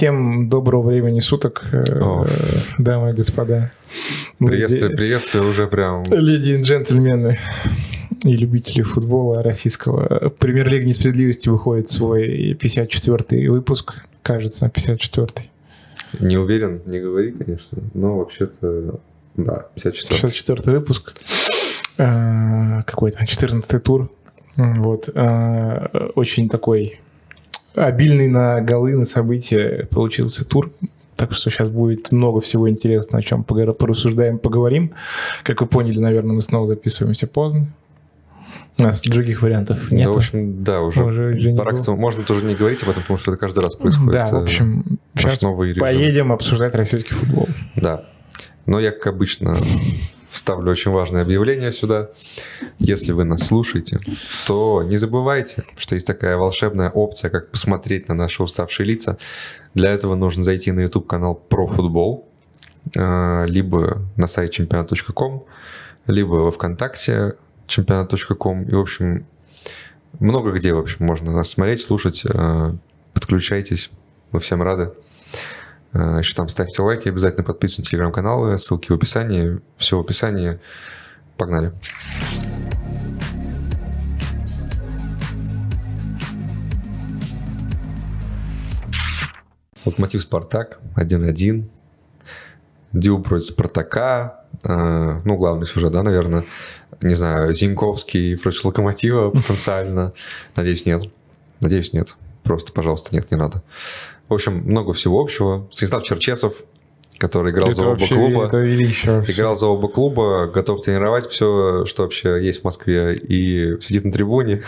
Всем доброго времени суток, э, О. дамы и господа. Приветствие, Леди- приветствие уже прям. Леди и джентльмены и любители футбола российского. Премьер-лига несправедливости выходит свой 54-й выпуск, кажется, 54-й. Не уверен, не говори, конечно. Но вообще-то, да, 54. 64-й выпуск. Э, Какой-то 14-й тур. Вот. Э, Очень такой обильный на голы, на события получился тур. Так что сейчас будет много всего интересного, о чем порассуждаем, поговорим. Как вы поняли, наверное, мы снова записываемся поздно. У нас других вариантов нет. Да, в общем, да, уже, Уже- уже пора к тому- Можно тоже не говорить об этом, потому что это каждый раз происходит. Да, в э, общем, сейчас новый режим. поедем обсуждать российский футбол. Да. Но я, как обычно, вставлю очень важное объявление сюда. Если вы нас слушаете, то не забывайте, что есть такая волшебная опция, как посмотреть на наши уставшие лица. Для этого нужно зайти на YouTube-канал про футбол, э, либо на сайт чемпионат.ком, либо во ВКонтакте чемпионат.ком. И, в общем, много где, в общем, можно нас смотреть, слушать. э, Подключайтесь, мы всем рады. А, Еще там ставьте лайки, обязательно подписывайтесь на телеграм-каналы, ссылки в описании. Все в описании. Погнали. Локомотив Спартак 1-1. Дю против Спартака. А, Ну, главный сюжет, да, наверное. Не знаю, Зиньковский против Локомотива потенциально. Надеюсь, нет. Надеюсь, нет. Просто, пожалуйста, нет, не надо. В общем, много всего общего. Станислав Черчесов, который играл за Это оба вообще клуба. это величие вообще. Играл за оба клуба, готов тренировать все, что вообще есть в Москве, и сидит на трибуне.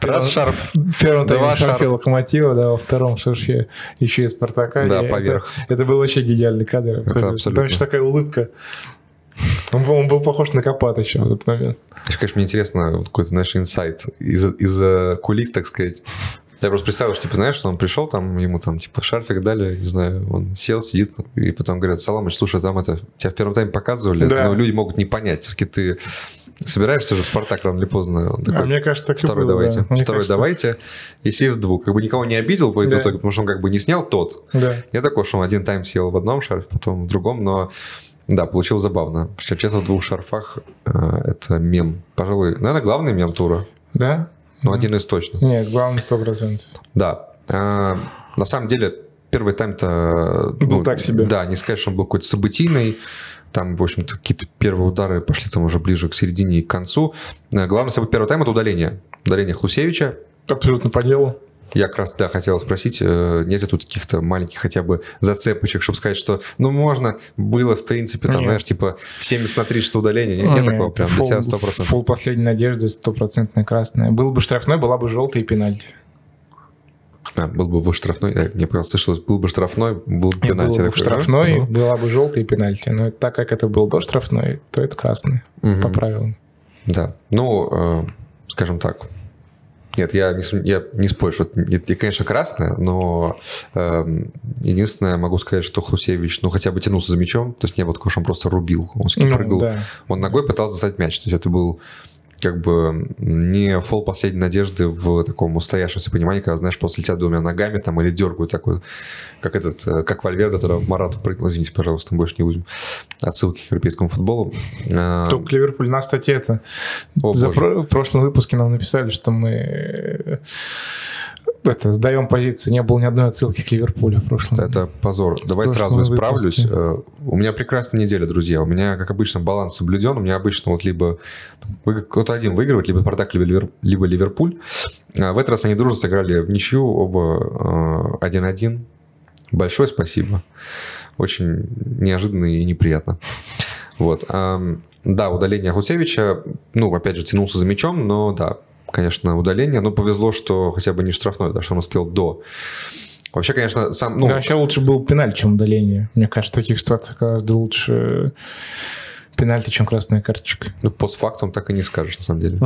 Раз шарф. В первом тайме шарфе. Локомотива, да, во втором шарфе еще и Спартака. Да, поверх. Это, был вообще гениальный кадр. Там еще такая улыбка. Он, был- он был похож на Копатыча в этот момент. Еще, конечно, мне интересно, вот какой-то, знаешь, инсайт из, из кулис, так сказать. Я просто представил, что, типа, знаешь, что он пришел, там, ему там, типа, шарфик дали, не знаю, он сел, сидит, и потом говорят, Саламыч, слушай, там это, тебя в первом тайме показывали, Да. но люди могут не понять, все-таки ты собираешься же в Спартак рано или поздно. Он такой, а мне кажется, так и Второй было, давайте. да. Мне Второй кажется, давайте. И сейв двух. Как бы никого не обидел по Да. итогу, потому что он как бы не снял тот. Да. Я такой, что он один тайм сел в одном шарфе, потом в другом, но да, получил забавно. Черчесов в двух шарфах э, это мем. Пожалуй, наверное, главный мем тура. Да? Ну, один из точно. Нет, главный 100%. Да. А, на самом деле, первый тайм-то... Был так себе. Да, не сказать, что он был какой-то событийный. Там, в общем-то, какие-то первые удары пошли там уже ближе к середине и к концу. Главное событие первого тайма – это удаление. Удаление Хлусевича. Абсолютно по делу. Я как раз, да, хотел спросить, э, нет ли тут каких-то маленьких хотя бы зацепочек, чтобы сказать, что, ну, можно, было, в принципе, там, Нет. знаешь, типа 70 на 3, что удаление. Нет, нет Нет, такого, прям фол- для тебя 100%. Фол последней надежды, стопроцентная красная. Был бы штрафной, была бы желтая и пенальти. А, был бы штрафной, э, мне показалось, что был бы штрафной, был бы пенальти. было бы штрафной, ну, была бы желтая и пенальти. Но так как это был до штрафной, то это красный, мгм. по правилам. Да, ну, э, скажем так, нет, я не, я не спорю, что это, конечно, красное, но эм, единственное, могу сказать, что Хлусевич, ну, хотя бы тянулся за мячом, то есть не было такого, что он просто рубил, он Ну, прыгал, да. он ногой пытался достать мяч. То есть это был как бы не фол последней надежды в таком устоявшемся понимании, когда, знаешь, просто летят двумя ногами там или дергают такой, как этот, э, как Вальверде, тогда Марат прыгнул, извините, пожалуйста, мы больше не будем отсылки к европейскому футболу. А, Только Ливерпуль. На кстати, это о, за боже. про- в прошлом выпуске нам написали, что мы э, это, сдаем позиции. Не было ни одной отсылки к Ливерпулю в прошлом. Это позор. Давай сразу исправлюсь. выпуске. Э, У меня прекрасная неделя, друзья. У меня, как обычно, баланс соблюден. У меня обычно вот либо кто-то один выигрывает, либо Спартак, либо, Ливер- либо Ливерпуль. А В этот раз они дружно сыграли в ничью, оба э, 1-1. Большое спасибо. Очень неожиданно и неприятно. Вот. Да, удаление Хлусевича, ну, опять же, тянулся за мячом, но да, конечно, удаление. Но повезло, что хотя бы не штрафной, да, что он успел до. Вообще, конечно, сам... Ну, Да, вообще лучше был пенальти, чем удаление. Мне кажется, в таких ситуациях гораздо лучше пенальти, чем красная карточка. Ну, постфактум так и не скажешь, на самом деле.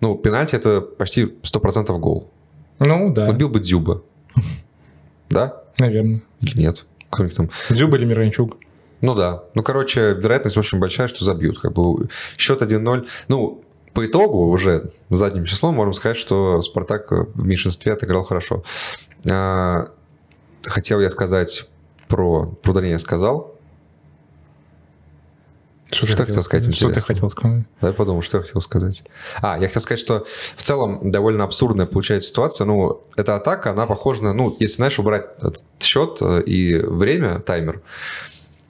Ну, пенальти это почти 100% гол. Ну, да, Убил бы Дзюба. Да? наверное. Или нет? Кто у них там? Дзюба или Миранчук? Ну да. Ну, короче, вероятность очень большая, что забьют. Как бы счет 1-0. Ну, по итогу уже задним числом можем сказать, что Спартак в меньшинстве отыграл хорошо. А, хотел я сказать про, про удаление сказал. Что, Что хотел сказать, Что ты хотел сказать? Давай подумал, что я хотел сказать. А, я хотел сказать, что в целом довольно абсурдная получается ситуация. Ну, эта атака, она похожа на, ну, если, знаешь, убрать счет э, и время, таймер,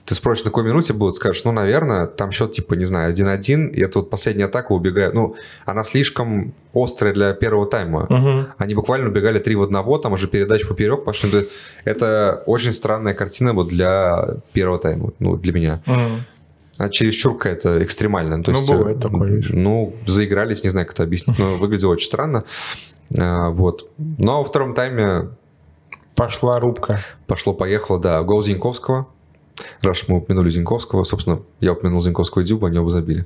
ты спросишь, на какой минуте будет, скажешь, ну, наверное, там счет, типа, не знаю, 1-1, и это вот последняя атака убегает. Ну, она слишком острая для первого тайма. Угу. Они буквально убегали 3 в 1, там уже передача поперек пошли. Это очень странная картина вот для первого тайма, ну, для меня. А чересчур какая-то экстремальная. То Ну, есть, бывает э, такое, видишь. Ну, заигрались, не знаю, как это объяснить, но выглядело очень странно. А, Вот. Но во втором тайме Пошла рубка. пошло-поехало, да, гол Зиньковского. Раз мы упомянули Зиньковского, собственно, я упомянул Зиньковского и Дюба, они оба забили.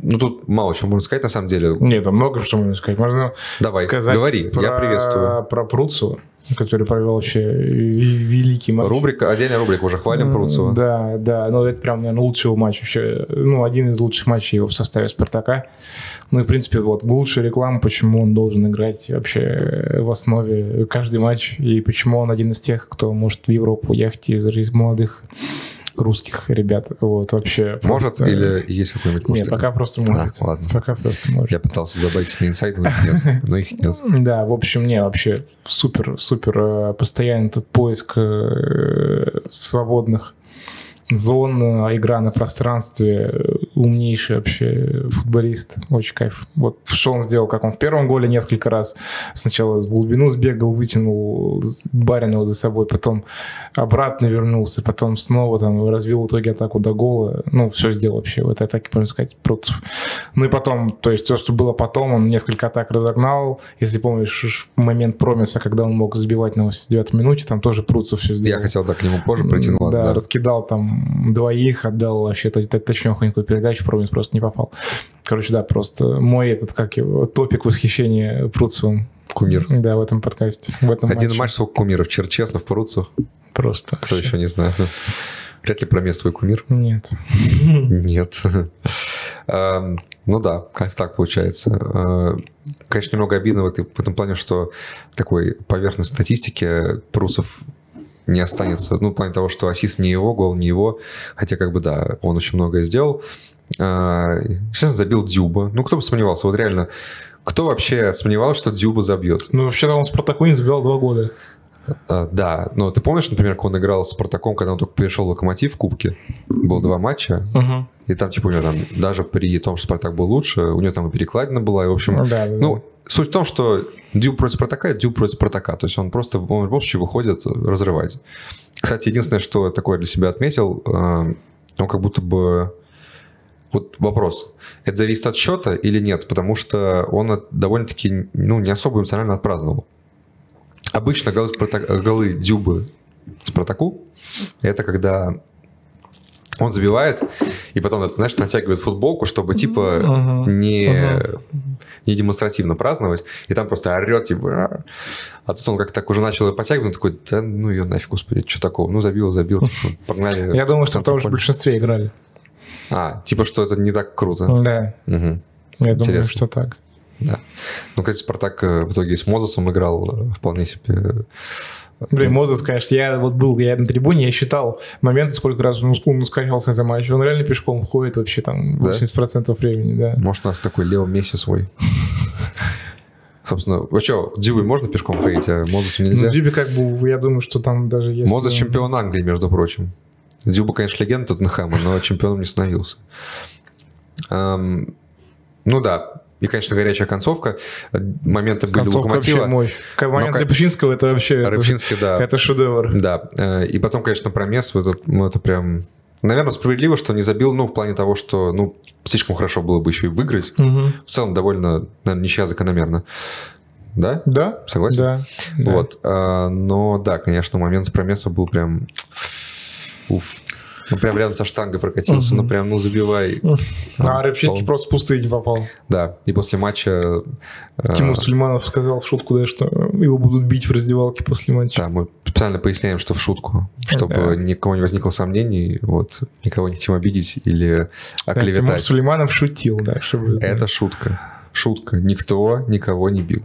Ну, тут мало чего можно сказать, на самом деле. Нет, там много что можно сказать. Можно Давай, сказать говори, про, я приветствую. Про Пруцева, который провел вообще великий матч. Рубрика, отдельная рубрика, уже хвалим Пруцева. Да, да, ну это прям, наверное, лучший матч вообще, ну, один из лучших матчей его в составе Спартака. Ну и, в принципе, вот лучшая реклама, почему он должен играть вообще в основе каждый матч, и почему он один из тех, кто может в Европу ехать из, из молодых русских ребят. Вот, вообще. Может просто- или есть какой-нибудь Нет, может? пока просто может. А, ладно. Пока просто может. Я пытался забайтить на инсайд, но их нет. Но их нет. Да, в общем, не, вообще супер, супер э, постоянный этот поиск э, свободных зон, э, игра на пространстве, умнейший вообще футболист, очень кайф. Вот что он сделал, как он в первом голе несколько раз сначала в глубину сбегал, вытянул Баринова за собой, потом обратно вернулся, потом снова там развил в итоге атаку до гола, ну, все сделал вообще в этой атаке, можно сказать, Процев. Ну и потом, то есть то, что было потом, он несколько атак разогнал. Если помнишь момент промиса, когда он мог забивать на 89 минуте, там тоже Пруцев все сделал. Я хотел так к нему позже ну да, да. раскидал там двоих, отдал вообще т- т- передачу, промис просто не попал. Короче, да, просто мой этот, как его, топик восхищения Пруцевым. Кумир. Да, в этом подкасте. В этом Один матче. матч, сколько кумиров? Черчесов, Пруцев. Просто. Кто вообще. еще, не знаю. Вряд ли про место твой кумир. Нет. Нет. Эм, Ну да, как так получается. Э, Конечно, немного обидно в этом плане, что такой поверхностной статистики Прусов не останется. Ну, в плане того, что ассист не его, гол не его. Хотя, как бы, да, он очень многое сделал. Э, Естественно, забил Дюба. Ну, кто бы сомневался? Вот реально, кто вообще сомневался, что Дюба забьет? Ну, вообще-то он в Спартаку не забивал два года. А, Да, но ты помнишь, например, как он играл с Спартаком, когда он только перешел в Локомотив в Кубке? Было два матча, и там, типа, у него там, даже при том, что Спартак был лучше, у него там и перекладина была, и, в общем, Ну, да, да, ну, суть в том, что Дюб против Спартака – это Дюб против Спартака, то есть он просто, он в любом случае выходит разрывать. Кстати, единственное, что такое для себя отметил, э, он как будто бы вот вопрос. Это зависит от счета или нет? Потому что он от- довольно-таки ну, не особо эмоционально отпраздновал. Обычно голы, Спарта- голы Дюбы Спартаку – это когда он забивает, и потом, знаешь, натягивает футболку, чтобы, типа, Мгм. не, Мгм. не демонстративно праздновать, и там просто орет, типа, «А». а тут он как-то так уже начал ее подтягивать, он такой, да ну ее нафиг, господи, что такого, ну забил, забил, типа, погнали. Я думаю, что что в большинстве играли. А, типа, что это не так круто. Да, Мгм. я думаю, Интересно. что так. Да. Ну, кстати, Спартак э, в итоге с Мозесом играл э, вполне себе. Блин, Мозес, конечно, я вот был, я на трибуне, я считал моменты, сколько раз он он ускорялся за матч. Он реально пешком ходит вообще там Да? 80% времени, да. Может, у нас такой Лео Месси свой. Собственно, вы что, Дюбой можно пешком ходить, а Мозесу Ну, нельзя? Дюби как бы, я думаю, что там даже если... Мозес чемпион Англии, между прочим. Дюба, конечно, легенда Тоттенхэма, но чемпионом не становился. Эм, ну да, и, конечно, горячая концовка. Моменты были Концовка вообще Локомотива. мощь. Как момент как- Рябчинского, это вообще... это- Рыбчинский, да. Это шедевр. Да, э, и потом, конечно, про Месс, вот это, ну, это прям... Наверное, справедливо, что не забил, ну, в плане того, что, ну, слишком хорошо было бы еще и выиграть. Мгм. В целом, довольно, наверное, ничья закономерно. Да? Да? Согласен? Да. да. Вот. а, но, да, конечно, момент с промеса был прям... Уф. Ну, прям рядом со штангой прокатился, Мгм. ну, прям, ну, забивай. А Рябчинский пол- просто в пустые не попал. Да, и после матча... э, Тимур Сулейманов сказал в шутку, да, что его будут бить в раздевалке после матча. Да, мы специально поясняем, что в шутку, чтобы Да. никого не возникло сомнений, вот, никого не хотим обидеть или Да, Тимур оклеветать. Сулейманов шутил, да, чтобы. Это шутка. Шутка. Никто никого не бил.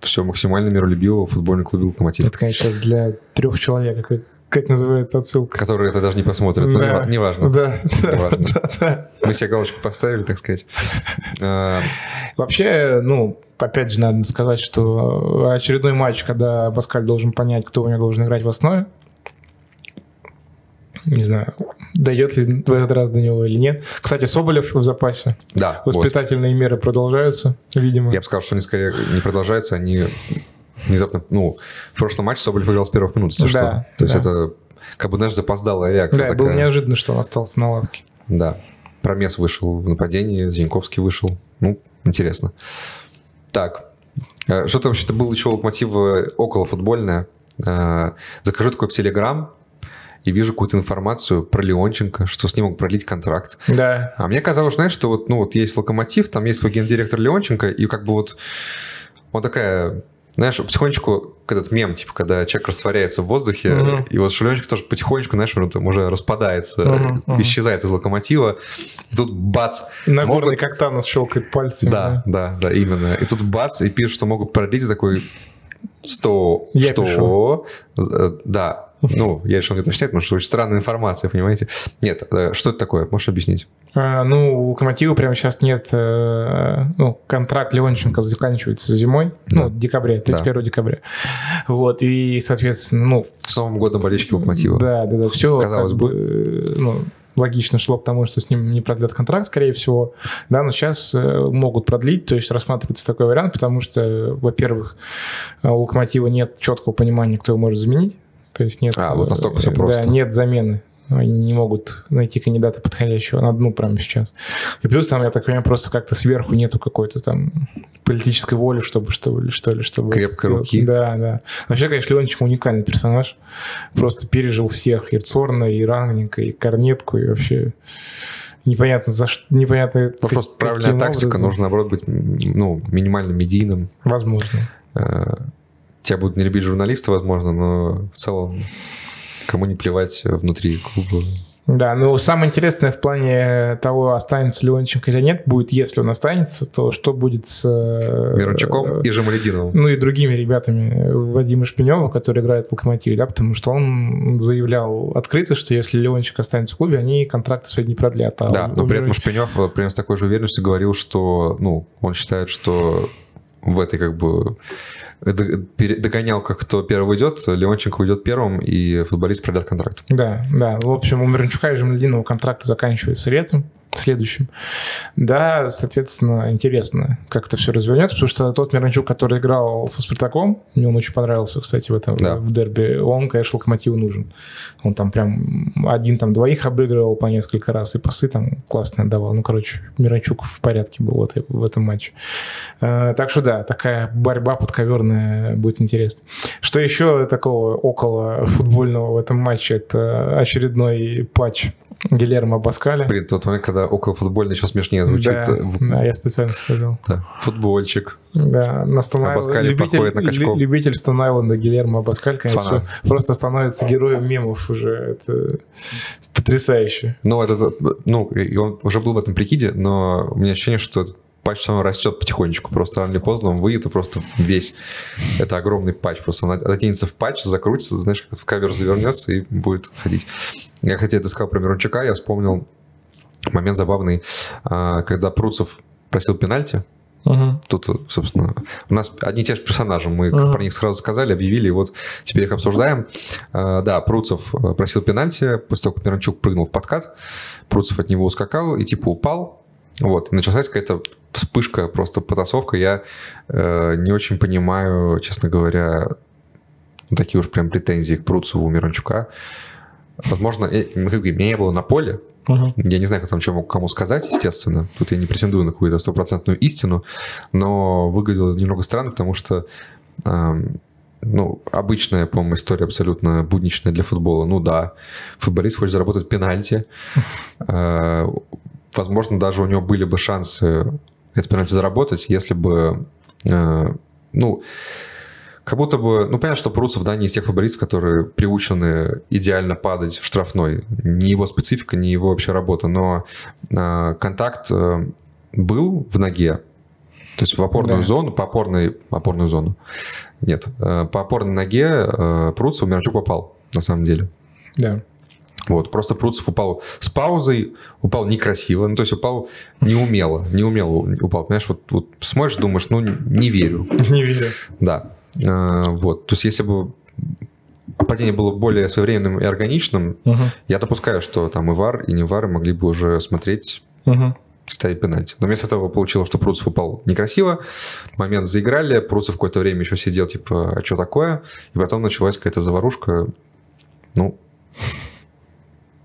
все максимально миролюбивого футбольного клуба «Локомотив». Это, конечно, сейчас для трех человек, как, как называется отсылка. Которые это даже не посмотрят, но Да. не, важно. Да, да, Неважно. да, да. Мы себе галочку поставили, так сказать. А, Вообще, ну, опять же, надо сказать, что очередной матч, когда Паскаль должен понять, кто у него должен играть в основе. Не знаю, дойдет ли в этот раз до него или нет. Кстати, Соболев в запасе. Да, вот. Воспитательные меры продолжаются, видимо. Я бы сказал, что они скорее не продолжаются, они внезапно... Ну, в прошлом матче Соболев играл с первых минут, если Да, что. То есть да. это как бы, знаешь, запоздалая реакция Да, такая. было неожиданно, что он остался на лавке. Да. Промес вышел в нападении, Зиньковский вышел. Ну, интересно. Так. Э, Что-то вообще-то было еще Локомотива около футбольное. Э, Захожу такой в Телеграм и вижу какую-то информацию про Леонченко, что с ним могут продлить контракт. Да, А мне казалось, знаешь, что вот, ну, вот есть Локомотив, там есть какой гендиректор Леонченко, и как бы вот он такая, знаешь, потихонечку этот мем, типа, когда человек растворяется в воздухе, Мгм. и вот Шуленчик тоже потихонечку, знаешь, он там уже распадается, Мгм, мгм. исчезает из Локомотива, и тут бац, Нагорный Могут- как Танос щелкает пальцами. да, да, да, именно, и тут бац, и пишут, что могут продлить, и такой, что, Я что, пишу. Э, да, ну, я решил не уточнять, потому что очень странная информация, понимаете? Нет, э, что это такое, можешь объяснить? А, ну, у Локомотива прямо сейчас нет... э, ну, контракт Леонченко заканчивается зимой, Да. ну, в декабре, 31 декабря. Вот, и, соответственно, ну... С Новым годом болельщики Локомотива. Да, да, да, все Казалось как бы, э, ну, логично шло к тому, что с ним не продлят контракт, скорее всего. Да, но сейчас могут продлить, то есть рассматривается такой вариант, потому что, во-первых, у Локомотива нет четкого понимания, кто его может заменить. То есть нет... А, вот настолько всё э, просто. Да, нет замены. Они не могут найти кандидата подходящего на дну прямо сейчас. И плюс там, я так понимаю, просто как-то сверху нету какой-то там политической воли, чтобы что ли, что ли, чтобы... это Крепкой сделать. руки. Да, да. Вообще, конечно, Леончик уникальный персонаж. Просто пережил всех. И Цорна, и Рангника, и Корнетку, и вообще... Непонятно за что, непонятно Просто правильная тактика, образом. нужно, наоборот, быть ну, минимально медийным. Возможно. Тебя будут не любить журналисты, возможно, но в целом кому не плевать внутри клуба. Да, ну самое интересное в плане того, останется ли Леонченко или нет, будет, если он останется, то что будет с... э, Мирончуком и Жамалединовым. Ну и другими ребятами Вадима Шпинева, который играет в Локомотиве, да, потому что он заявлял открыто, что если Леончик останется в клубе, они контракты свои не продлят. А Да, но при этом Шпинев примерно с такой же уверенностью говорил, что ну, он считает, что в этой как бы догонял, как кто первый уйдет, Леонченко уйдет первым, и футболист продлят контракт. Да, да. В общем, у Мирончука и Жемлединова контракты заканчиваются летом, следующим. Да, соответственно, интересно, как это все развернется, потому что тот Мирончук, который играл со Спартаком, мне он очень понравился, кстати, в этом Да. в дерби, он, конечно, Локомотиву нужен. Он там прям один там двоих обыгрывал по несколько раз, и пасы там классно отдавал. Ну, короче, Мирончук в порядке был вот в этом матче. Э, Так что да, такая борьба подковерная будет интересно. Что еще такого около футбольного в этом матче? Это очередной патч Гильермо Баскаля. Блин, тот момент, когда около футбольно еще смешнее звучит. Да, В- да, я специально сказал. да, Футбольчик. Да, на Стон А любитель, на качков. лю- любитель Стон Айленда Гильермо Баскаль, конечно, Фанат. просто становится героем мемов уже. Это потрясающе. Ну, это, ну, и он уже был в этом прикиде, но у меня ощущение, что патч равно растет потихонечку. Просто рано или поздно он выйдет и просто весь. Это огромный патч. Просто он оденется в патч, закрутится, знаешь, как в кавер завернется и будет ходить. Я, кстати, это сказал про Мирончука, я вспомнил момент забавный, а, когда Пруцев просил пенальти. Мгм. Тут, собственно, у нас одни и те же персонажи. Мы Ага. про них сразу сказали, объявили, и вот теперь их обсуждаем. А, Да, Пруцев э, просил пенальти, после того, как Миранчук прыгнул в подкат, Пруцев от него ускакал и типа упал. Вот, и началась какая-то вспышка, просто потасовка. Я э, не очень понимаю, честно говоря, ну, такие уж прям претензии к Пруцеву у Миранчука. Возможно, э, бы, меня не было на поле, Мгм. я не знаю, как там мог кому сказать, естественно. Тут я не претендую на какую-то стопроцентную истину, но выглядело немного странно, потому что ам, ну, обычная, по-моему, история абсолютно будничная для футбола. Ну да, футболист хочет заработать пенальти. А, Возможно, даже у него были бы шансы это пенальти заработать, если бы, а, ну, как будто бы, ну, понятно, что Пруцев, да, не из тех футболистов, которые приучены идеально падать в штрафной. Не его специфика, не его вообще работа, но а, контакт э, был в ноге, То есть в опорную Да. зону, по опорной, опорную зону. Нет, э, по опорной ноге э, Пруцев Миранчук попал, на самом деле. Да. Вот, просто Пруцев упал с паузой, упал некрасиво, ну, то есть упал неумело, неумело упал, понимаешь, вот, вот смотришь, думаешь, ну, не верю, Не верю. да. Э, Вот, то есть если бы падение было более своевременным и органичным, Мгм. я допускаю, что там и ВАР, и не ВАР могли бы уже смотреть Мгм. ставить пенальти. Но вместо этого получилось, что Пруцев упал некрасиво, момент заиграли, Пруцев какое-то время еще сидел, типа, а что такое? И потом началась какая-то заварушка, ну,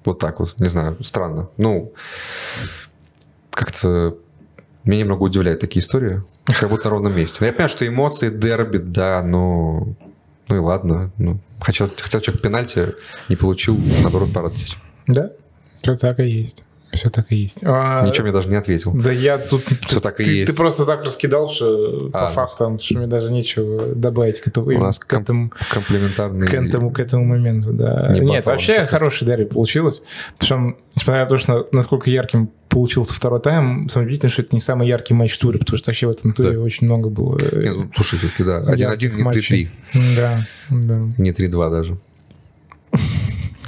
вот так вот, не знаю, странно. Ну, как-то меня немного удивляют такие истории, как будто на ровном месте. Я понимаю, что эмоции, дерби, да, но... Ну и ладно. Ну, хотел, хотел человек пенальти, не получил, наоборот, порадовать. Да, все так и есть. Все так и есть. А, Ничего мне даже не ответил. Да я тут... Всё так и ты, есть. ты просто так раскидал, что А, по фактам, что мне даже нечего добавить к этому, У нас к этому, Комплементарный... к этому, к этому моменту, да. Не Нет, батон, вообще хороший дерби получилось. Причем, несмотря на то, что насколько ярким получился второй тайм, самое удивительное, что это не самый яркий матч тура, потому что вообще в этом туре Да. очень много было. э, Не, ну, слушай, все-таки, да. 1-1, ярких не 3-3. матчей. Да, да. Не 3-2 даже.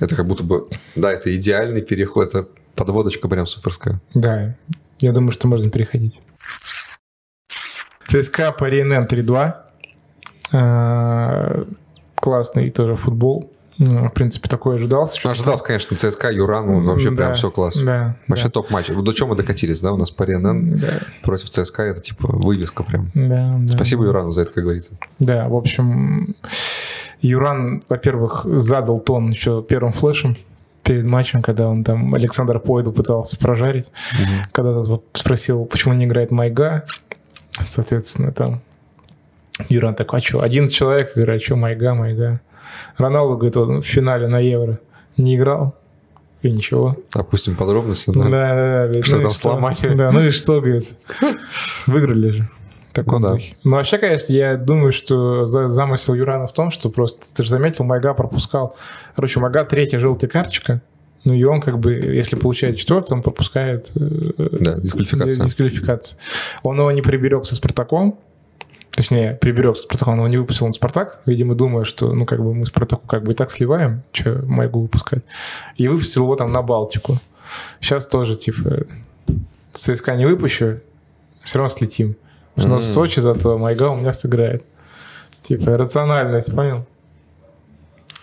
Это как будто бы... Да, это идеальный переход. Это подводочка прям суперская. Да, я думаю, что можно переходить. ЦСКА по РНН 3-2. А, Классный тоже футбол. Ну, В принципе, такой ожидался. Ну, Ожидался, конечно, ЦСКА, Юран, ну, вообще Да, прям все классно. Да, Вообще да. топ-матч. До чего мы докатились, да? У нас по РНН Да, против ЦСКА это типа вывеска прям. да, да. Спасибо Юрану за это, как говорится. Да, в общем, Юран, во-первых, задал тон еще первым флешем перед матчем, когда он там Александр Пойду пытался прожарить. Когда тот спросил, почему не играет Майга, соответственно, там Юран такой, а что, 11 человек играет, что Майга, Майга. Роналду, говорит, он в финале на Евро не играл, и ничего. Опустим подробности. Да, Да? да, да. Что ну там сломали? Да, ну и что, говорит, выиграли же. Таком Ну да. духе. Ну, вообще, конечно, я думаю, что за- замысел Юрана в том, что просто, ты же заметил, Майга пропускал. Короче, у Майга третья желтая карточка, ну и он как бы, если получает четвертую, он пропускает э, Да, дисквалификация. дисквалификацию. Он его не приберег со Спартаком, точнее, приберег со Спартаком, но он не выпустил на Спартак, видимо, думая, что, ну, как бы мы Спартаку как бы и так сливаем, что Майгу выпускать. И выпустил его там на Балтику. Сейчас тоже, типа, ЦСКА не выпущу, все равно слетим. Но М. в Сочи зато Майга у меня сыграет. Типа, рациональность, понял?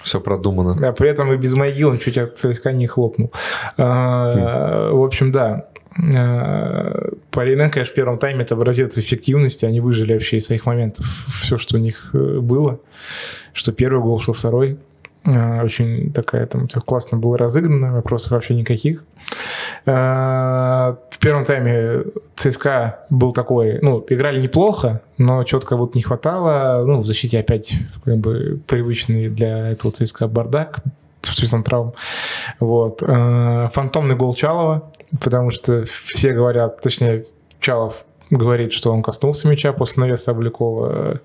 Все продумано. А при этом и без Майги он чуть от ЦСКА не хлопнул. А, В общем, да. А, Паринен, конечно, в первом тайме это образец эффективности. Они выжили вообще из своих моментов все, что у них э, было. Что первый гол, что второй. А, Очень такая там всё классно было разыграно, вопросов вообще никаких. А, В первом тайме ЦСКА был такой, ну, играли неплохо, но как будто не хватало. Ну, в защите опять как бы привычный для этого ЦСКА бардак с чувством травм. Вот. А, Фантомный гол Чалова, потому что все говорят, точнее, Чалов говорит, что он коснулся мяча после навеса Обликова.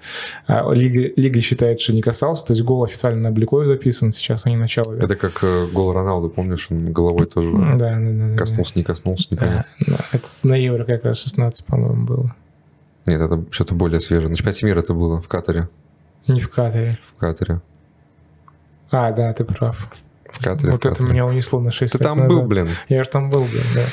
А Лига, Лига считает, что не касался. То есть гол официально на Обликове записан сейчас, а не на Чалове. Это как э, гол Роналду, помнишь, он головой тоже Да, да, да, да. коснулся, не коснулся, не Да, да. Это на Евро как раз 16, по-моему, было. Нет, это что-то более свежее. На чемпионате мира это было в Катаре. Не в Катаре. В Катаре. А, да, ты прав. В Катаре. вот в это Катаре. меня унесло на 6 Ты лет там назад. был, блин. Я же там был, блин, да.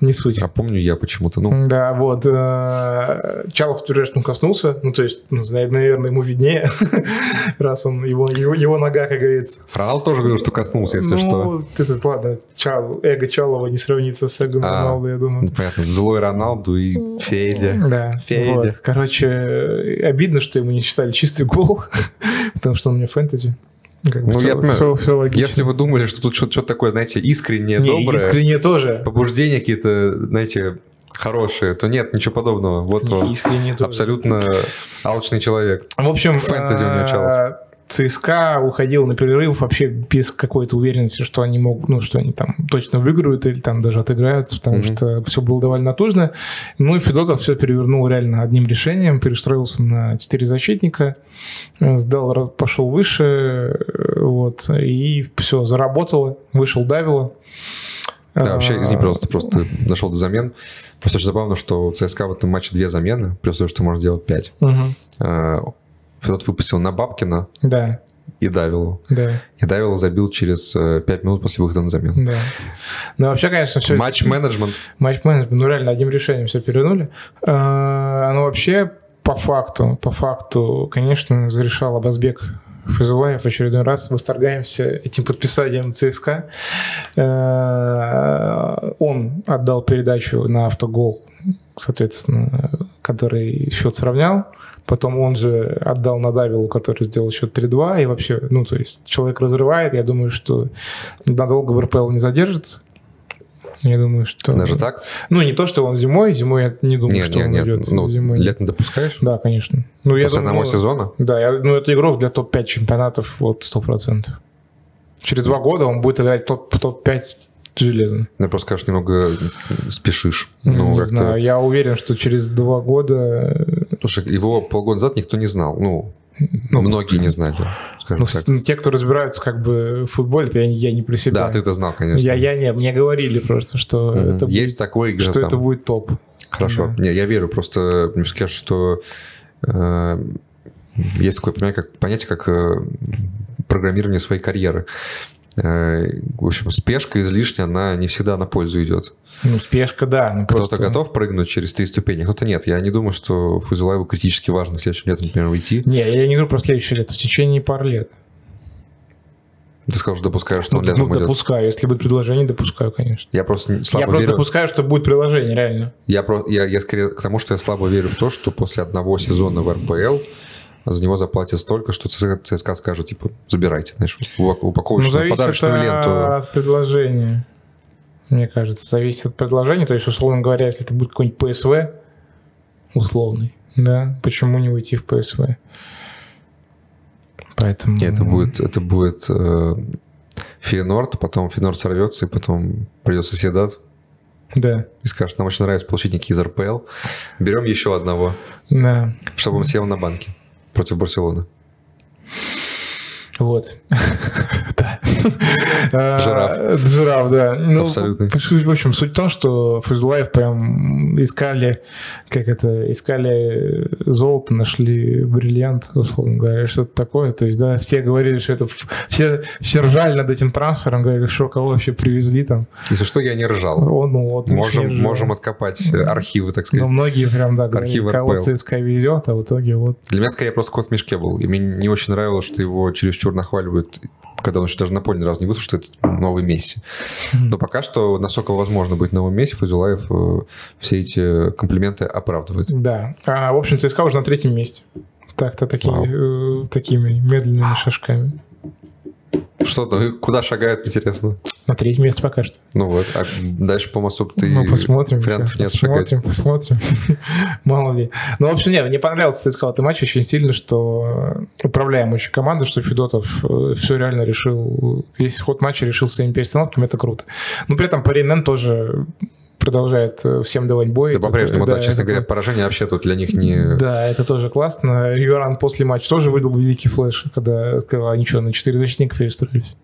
Не суть. А помню я почему-то. Ну, Да, вот. э, Чалов тюрешку коснулся, ну, то есть, ну, наверное, ему виднее, раз он, его, его, его нога, как говорится. Раал тоже говорил, что коснулся, если что. ну, это, ладно, Чал, эго Чалова не сравнится с эго А. Роналду, я думаю. Ну, понятно, злой Роналду и Федя. Да, Федя. вот. Короче, обидно, что ему не считали чистый гол, потому что он мне фэнтези. Как Ну, всё- я понимаю, всё- всё логично. Если вы думали, что тут что-то такое, знаете, искреннее, Не, доброе, искренне тоже. побуждения какие-то, знаете, хорошие, то нет, ничего подобного. Вот Не, он, искренне тоже. абсолютно алчный человек. В общем, Фэнтези у меня э, Чалов. ЦСКА уходил на перерыв вообще без какой-то уверенности, что они могут, ну, что они там точно выиграют или там даже отыграются, потому Мгм. что все было довольно натужно. Ну и Федотов все перевернул реально одним решением, перестроился на четыре защитника, э, сдал, пошел выше, э, вот, и все, заработало, вышел Давило. Да, вообще, извини, А, пожалуйста, просто ты дошел до замен. Просто очень забавно, что у ЦСКА в этом матче две замены, плюс то, что можно делать пять. мгм. Федот выпустил на Бабкина Да, и Давилу. да, И Давил забил через э, пять минут после выхода на замену. да. Ну, вообще, конечно, все... Матч-менеджмент. Матч-менеджмент, ну реально одним решением все перевернули. А, Ну вообще, по факту, по факту, конечно, зарешал Абазбек Фазулаев в очередной раз. Восторгаемся этим подписанием ЦСКА. А, Он отдал передачу на автогол, соответственно, который счет сравнял. Потом он же отдал на Давилу, который сделал счет 3-2. И вообще, ну, то есть человек разрывает. Я думаю, что надолго в РПЛ не задержится. Я думаю, что... Даже так? Ну, не то, что он зимой. Зимой я не думаю, Нет, что нет, он нет. уйдет. Ну, зимой. лет не допускаешь? Да, конечно. Ну, я После думаю, одного сезона? Да, я, ну, это игрок для топ-5 чемпионатов, вот, 100%. Через два года он будет играть топ- в топ-5 железно. Я просто скажешь, немного спешишь. Ну, Ну, не знаю, я уверен, что через два года... Слушай, его полгода назад никто не знал. Ну, Ну, многие не знали, ну, так. те, кто разбираются как бы в футболе, я, не- я не про себя. Да, ты это знал, конечно. я, я не, мне говорили просто, что, Мгм. это, Есть будет, такой что там. это будет топ. Хорошо. Да. Не, я верю. Просто мне скажешь, что э, есть такое понятие, как, понятие, как э, программирование своей карьеры. Э, в общем, спешка излишняя, она не всегда на пользу идет. Ну, спешка, да. ну, Кто-то просто- готов прыгнуть через три ступени, кто-то нет. Я не думаю, что Фузилаеву критически важно следующим летом, например, уйти. Не, я не говорю про следующее лето, в течение пары лет. Ты сказал, что допускаешь, что Ну, он летом ну, допускаю. Если будет предложение, допускаю, конечно. Я просто слабо я просто верю. допускаю, что будет приложение, реально. Я, про... я, я скорее к тому, что я слабо верю в то, что после одного сезона в РПЛ за него заплатят столько, что ЦСКА, скажет, типа, забирайте, знаешь, упак- Ну, упаковочную зависит подарочную это ленту. от предложения. Мне кажется, зависит от предложения. То есть, условно говоря, если это будет какой-нибудь ПСВ, условный, да, почему не уйти в ПСВ? Поэтому... Это будет, это будет э, Фейнорд, потом Фейнорд сорвется, и потом придется съедать Да, и скажет, нам очень нравится получить некий из РПЛ. Берем еще одного, да. чтобы он сел на банке против Барселоны. Вот. Да. Жираф. А, Жираф, да. Ну, Абсолютно. В общем, суть в том, что Фузулаев прям искали, как это, искали золото, нашли бриллиант, условно говоря, что-то такое. То есть, да, все говорили, что это... Все, все ржали над этим трансфером, говорили, что кого вообще привезли там. Если что, я не ржал. О, ну, вот, Можем, можем откопать э, архивы, так Но сказать. многие прям, да, говорили, кого. ЦСКА везет, а в итоге вот... Для меня, скорее, просто кот в мешке был. И мне не очень нравилось, что его чересчур нахваливают, когда он еще даже на поле ни разу не вышел, что это новый Месси. Но пока что, насколько возможно быть новым Месси, Фазулаев э, все эти комплименты оправдывает. Да. А, в общем, ЦСКА уже на третьем месте. Так-то такие, э, такими медленными шажками. Что-то, куда шагают, интересно. На третьем месте пока что. Ну вот, а дальше, по-моему, особо ты ну, посмотрим. вариантов нет шагать. посмотрим, посмотрим. Мало ли. Ну, в общем, нет, мне понравился ЦСКА этот матч очень сильно, что управляем очень команда, что Федотов все реально решил, весь ход матча решил своими перестановками, это круто. Но при этом Паринен тоже продолжает э, всем давать бой. Да, по-прежнему, да, честно это- говоря, поражение вообще тут для них не... Да, это тоже классно. Юран после матча тоже выдал великий флеш, когда, когда они что, на четыре защитника перестроились.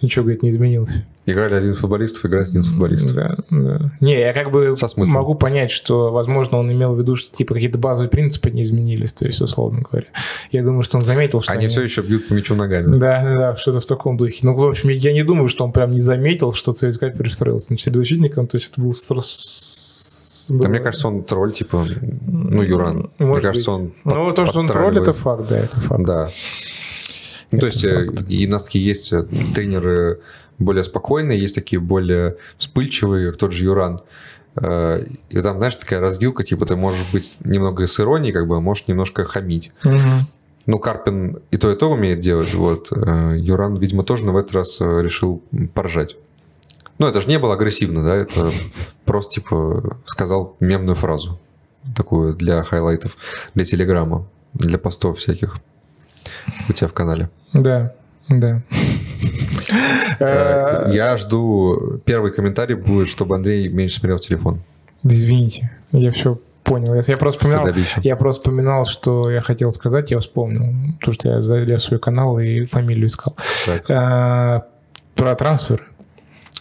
Ничего, говорит, не изменилось. Играли один футболистов, играет один футболист. Да, да. Не, я как бы Со смыслом. могу понять, что, возможно, он имел в виду, что типа какие-то базовые принципы не изменились, то есть, условно говоря. Я думаю, что он заметил, что Они все еще бьют по мячу ногами. Да, да, да, что-то в таком духе. Ну, в общем, я не думаю, что он прям не заметил, что ЦСКА перестроился на четыре защитника, то есть это был строс... Да, мне кажется, он тролль, типа, ну, Юран. Мне Может кажется, быть. он Ну, то, что он тролль, это факт, да, это факт. Да. Ну, то есть, э, факт. и у нас такие есть э, тренеры более спокойные, есть такие более вспыльчивые, как тот же Юран. Э, И там, знаешь, такая разделка, типа, ты можешь быть немного с иронией, как бы, а можешь немножко хамить. Мгм. Ну, Карпин и то, и то умеет делать, вот. Э, Юран, видимо, тоже в этот раз э, решил поржать. Ну, это же не было агрессивно, да, это просто, типа, сказал мемную фразу. Такую для хайлайтов, для телеграмма, для постов всяких у тебя в канале. Да, да. Э, Э, Я жду, первый комментарий будет, чтобы Андрей меньше смотрел телефон. Да извините, я все понял. Я, я просто вспоминал, я просто вспоминал, что я хотел сказать, я вспомнил, то, что я залез в свой канал и фамилию искал. Так. А, Про трансфер.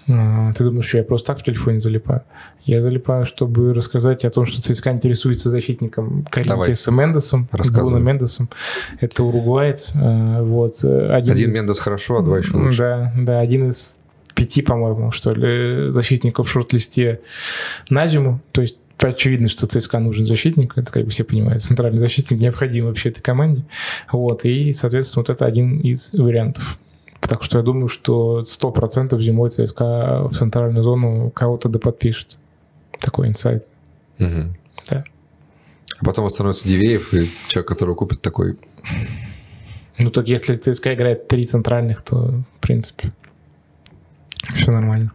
А, Ты думаешь, что я просто так в телефоне залипаю? Я залипаю, чтобы рассказать о том, что ЦСКА интересуется защитником. Коринтиесом Мендесом. Бруно Мендесом. Это уругвайец. а, Вот. э, Один, Один из- Мендес хорошо, а два еще лучше. Да, да, один из пяти, по-моему, что ли, защитников в шорт-листе на зиму. То есть очевидно, что ЦСКА нужен защитник, это как бы все понимают. Центральный защитник необходим вообще этой команде. Вот, и, соответственно, вот это один из вариантов. Так что я думаю, что 100% зимой ЦСКА в центральную зону кого-то да подпишет. Такой инсайт. Мгм. Да. А потом восстановится Дивеев, и человек, которого купит, такой, Ну так если ЦСКА играет три центральных, то в принципе все нормально.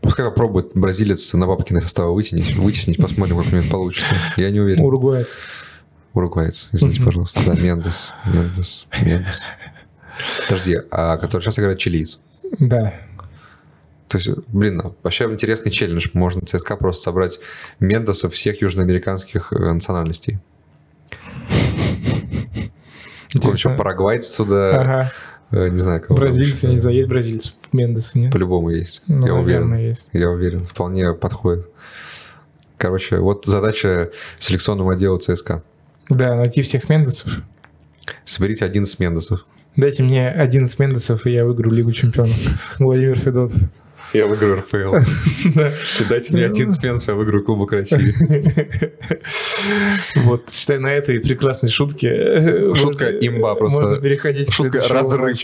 пускай попробует бразилец на бабкиной составы вытянуть, вытеснить, посмотрим, как у него получится. Я не уверен. Уругвайец. Уругвайец, извините, пожалуйста. Да, Мендес, Мендес, Мендес. Подожди, а который сейчас играет чилиец? Да. То есть, блин, а вообще интересный челлендж. Можно ЦСКА просто собрать Мендесов всех южноамериканских э, национальностей. Какой еще парагвайец туда, Ага. э, не знаю, кого. Бразильцы, не знаю, есть бразильцы. Мендеса нет? По-любому есть. Ну, я уверен. есть. Я уверен. Вполне подходит. Короче, вот задача селекционного отдела ЦСКА. Да, найти всех Мендесов. Соберите 11 Мендесов. Дайте мне 11 Мендесов, и я выиграю Лигу Чемпионов. Владимир Федотов. Я выиграю РПЛ. Да. Дайте мне 11 Мендесов, я выиграю Кубок России. Вот, считай, на этой прекрасной шутке... э, Шутка имба просто. Можно переходить к Шутка разрыв.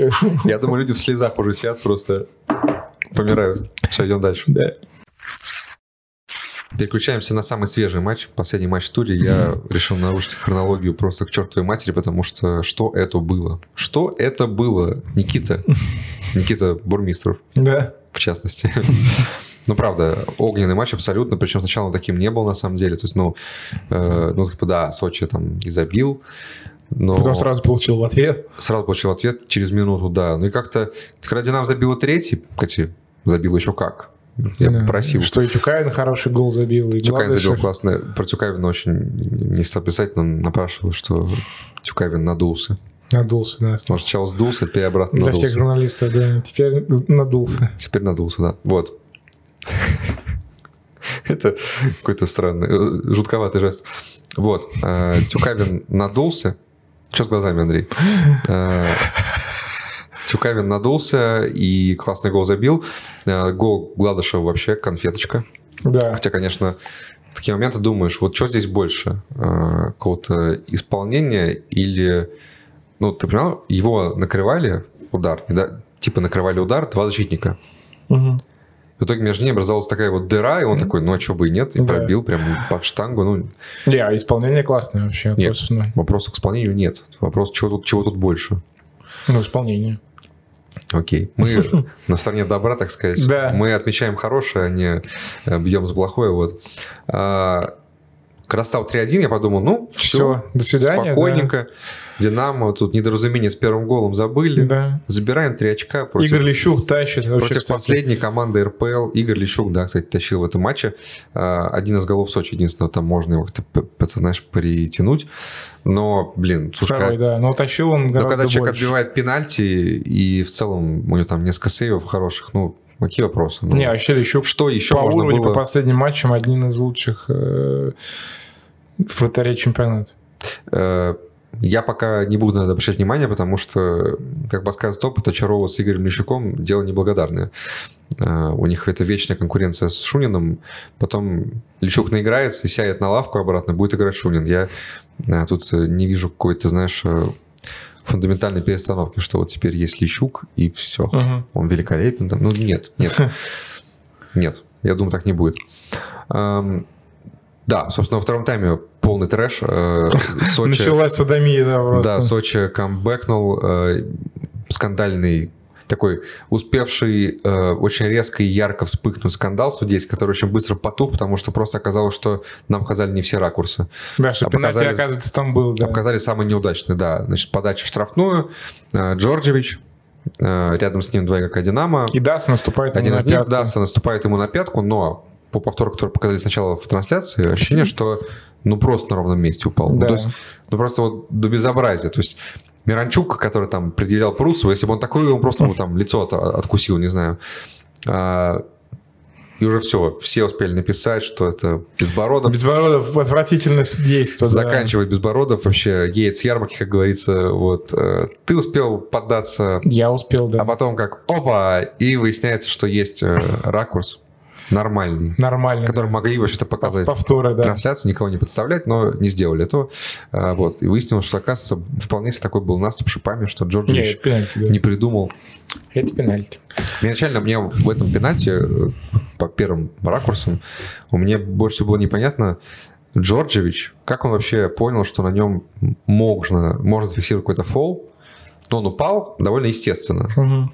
Я думаю, люди в слезах уже сидят просто помирают. Все, идем дальше. Да. Переключаемся на самый свежий матч. Последний матч в туре. Я решил нарушить хронологию просто к чертовой матери, потому что что это было? Что это было, Никита? Никита Бурмистров, Да. в частности. Ну, правда, огненный матч абсолютно, причем сначала он таким не был, на самом деле. То есть, ну, э, ну, типа, да, Сочи там и забил, но Потом сразу получил в ответ. сразу получил ответ через минуту, да. Ну и как-то, когда Динамо забила третий, кстати, забил еще как. Я Да. просил. Что и Тюкаин хороший гол забил. И Тюкавин забил Гладышев. классно. Про Тюкавина очень не стал писать, но напрашивал, что Тюкавин надулся. Надулся, да. Может, сначала сдулся, теперь обратно Для всех надулся. журналистов, да. Теперь надулся. Теперь надулся, да. Вот. Это какой-то странный, э, жутковатый жест. Вот. э, Тюкавин надулся. Что с глазами, Андрей? Тюкавин надулся и классный гол забил. Э, Гол Гладышева вообще конфеточка. Да. Хотя, конечно, в такие моменты думаешь, вот что здесь больше? Э, Какого-то исполнения или... Ну, ты понимал, его накрывали удар, да, типа накрывали удар два защитника. Мгм. В итоге между ними образовалась такая вот дыра, и он такой, ну а что бы и нет, и Да. пробил прям под штангу. Ну, Не, а исполнение классное вообще. Нет. Просто, ну, вопроса к исполнению нет. Вопрос, чего тут, чего тут больше. ну, исполнение. Окей. Мы на стороне добра, так сказать. Да. Мы отмечаем хорошее, а не э, бьем за плохое. Вот. А, Когда стал 3-1, я подумал, ну, все, Все, до свидания. спокойненько. Динамо, тут недоразумение с первым голом забыли. Да. Забираем 3 очка да. против, Игорь Лещук тащит. Вообще, против кстати. последней команды РПЛ. Игорь Лещук, да, кстати, тащил в этом матче. А, Один из голов Сочи, единственное, там можно его как-то, знаешь, притянуть. Но, блин, слушай, Второй, да. Но тащил он но гораздо когда человек больше. отбивает пенальти, и в целом у него там несколько сейвов хороших, ну, какие вопросы? Ну, Не, вообще Лещук что еще по можно уровню, было? по последним матчам один из лучших э, вратарей чемпионата. Э, Я пока не буду на это обращать внимание, потому что, как подсказывает опыт, Очарова с Игорем Лещуком дело неблагодарное. Э, У них это вечная конкуренция с Шуниным. Потом Лещук наиграется и сядет на лавку обратно, будет играть Шунин. Я э, тут не вижу какой-то, знаешь, фундаментальной перестановки, что вот теперь есть Лещук, и все. Мгм. Он великолепен. там. Ну, нет, нет. Нет, я думаю, так не будет. Эм, Да, собственно, во втором тайме полный трэш. Э, Сочи, Началась садомия, да, просто. да, Сочи камбэкнул. э, Скандальный такой успевший э, очень резко и ярко вспыхнуть скандал судейский, который очень быстро потух, потому что просто оказалось, что нам показали не все ракурсы. Да, что А пенальти, показали- оказывается, там был, да. Показали самый неудачный, да. Значит, подача в штрафную. э, Джорджевич. э, Рядом с ним два игрока Динамо. И Дас наступает ему Один на из них, пятку. Даса, наступает ему на пятку, но по повтору, который показали сначала в трансляции, ощущение, что ну просто на ровном месте упал. Ну, Да. то есть, ну просто вот до безобразия. То есть Миранчук, который там предъявлял Прусову, если бы он такой, он просто ему там лицо от- откусил, не знаю. А, и уже все, все успели написать, что это Безбородов. Безбородов отвратительное действие. Заканчивает да. Безбородов, вообще с ярмарки, как говорится. Вот э, ты успел поддаться. Я успел, да. А потом как опа, и выясняется, что есть э, ракурс нормальный. Нормальный. Который да. могли вообще-то показать. Повторы, да. Трансляции, никого не подставлять, но не сделали этого. А, вот. И выяснилось, что, оказывается, вполне себе такой был наступ шипами, что Джорджевич не, да. не придумал. Это пенальти. Изначально мне в этом пенальти, э, по первым ракурсам, у меня больше всего было непонятно, Джорджевич, как он вообще понял, что на нем можно, можно зафиксировать какой-то фол, но он упал довольно естественно. Угу.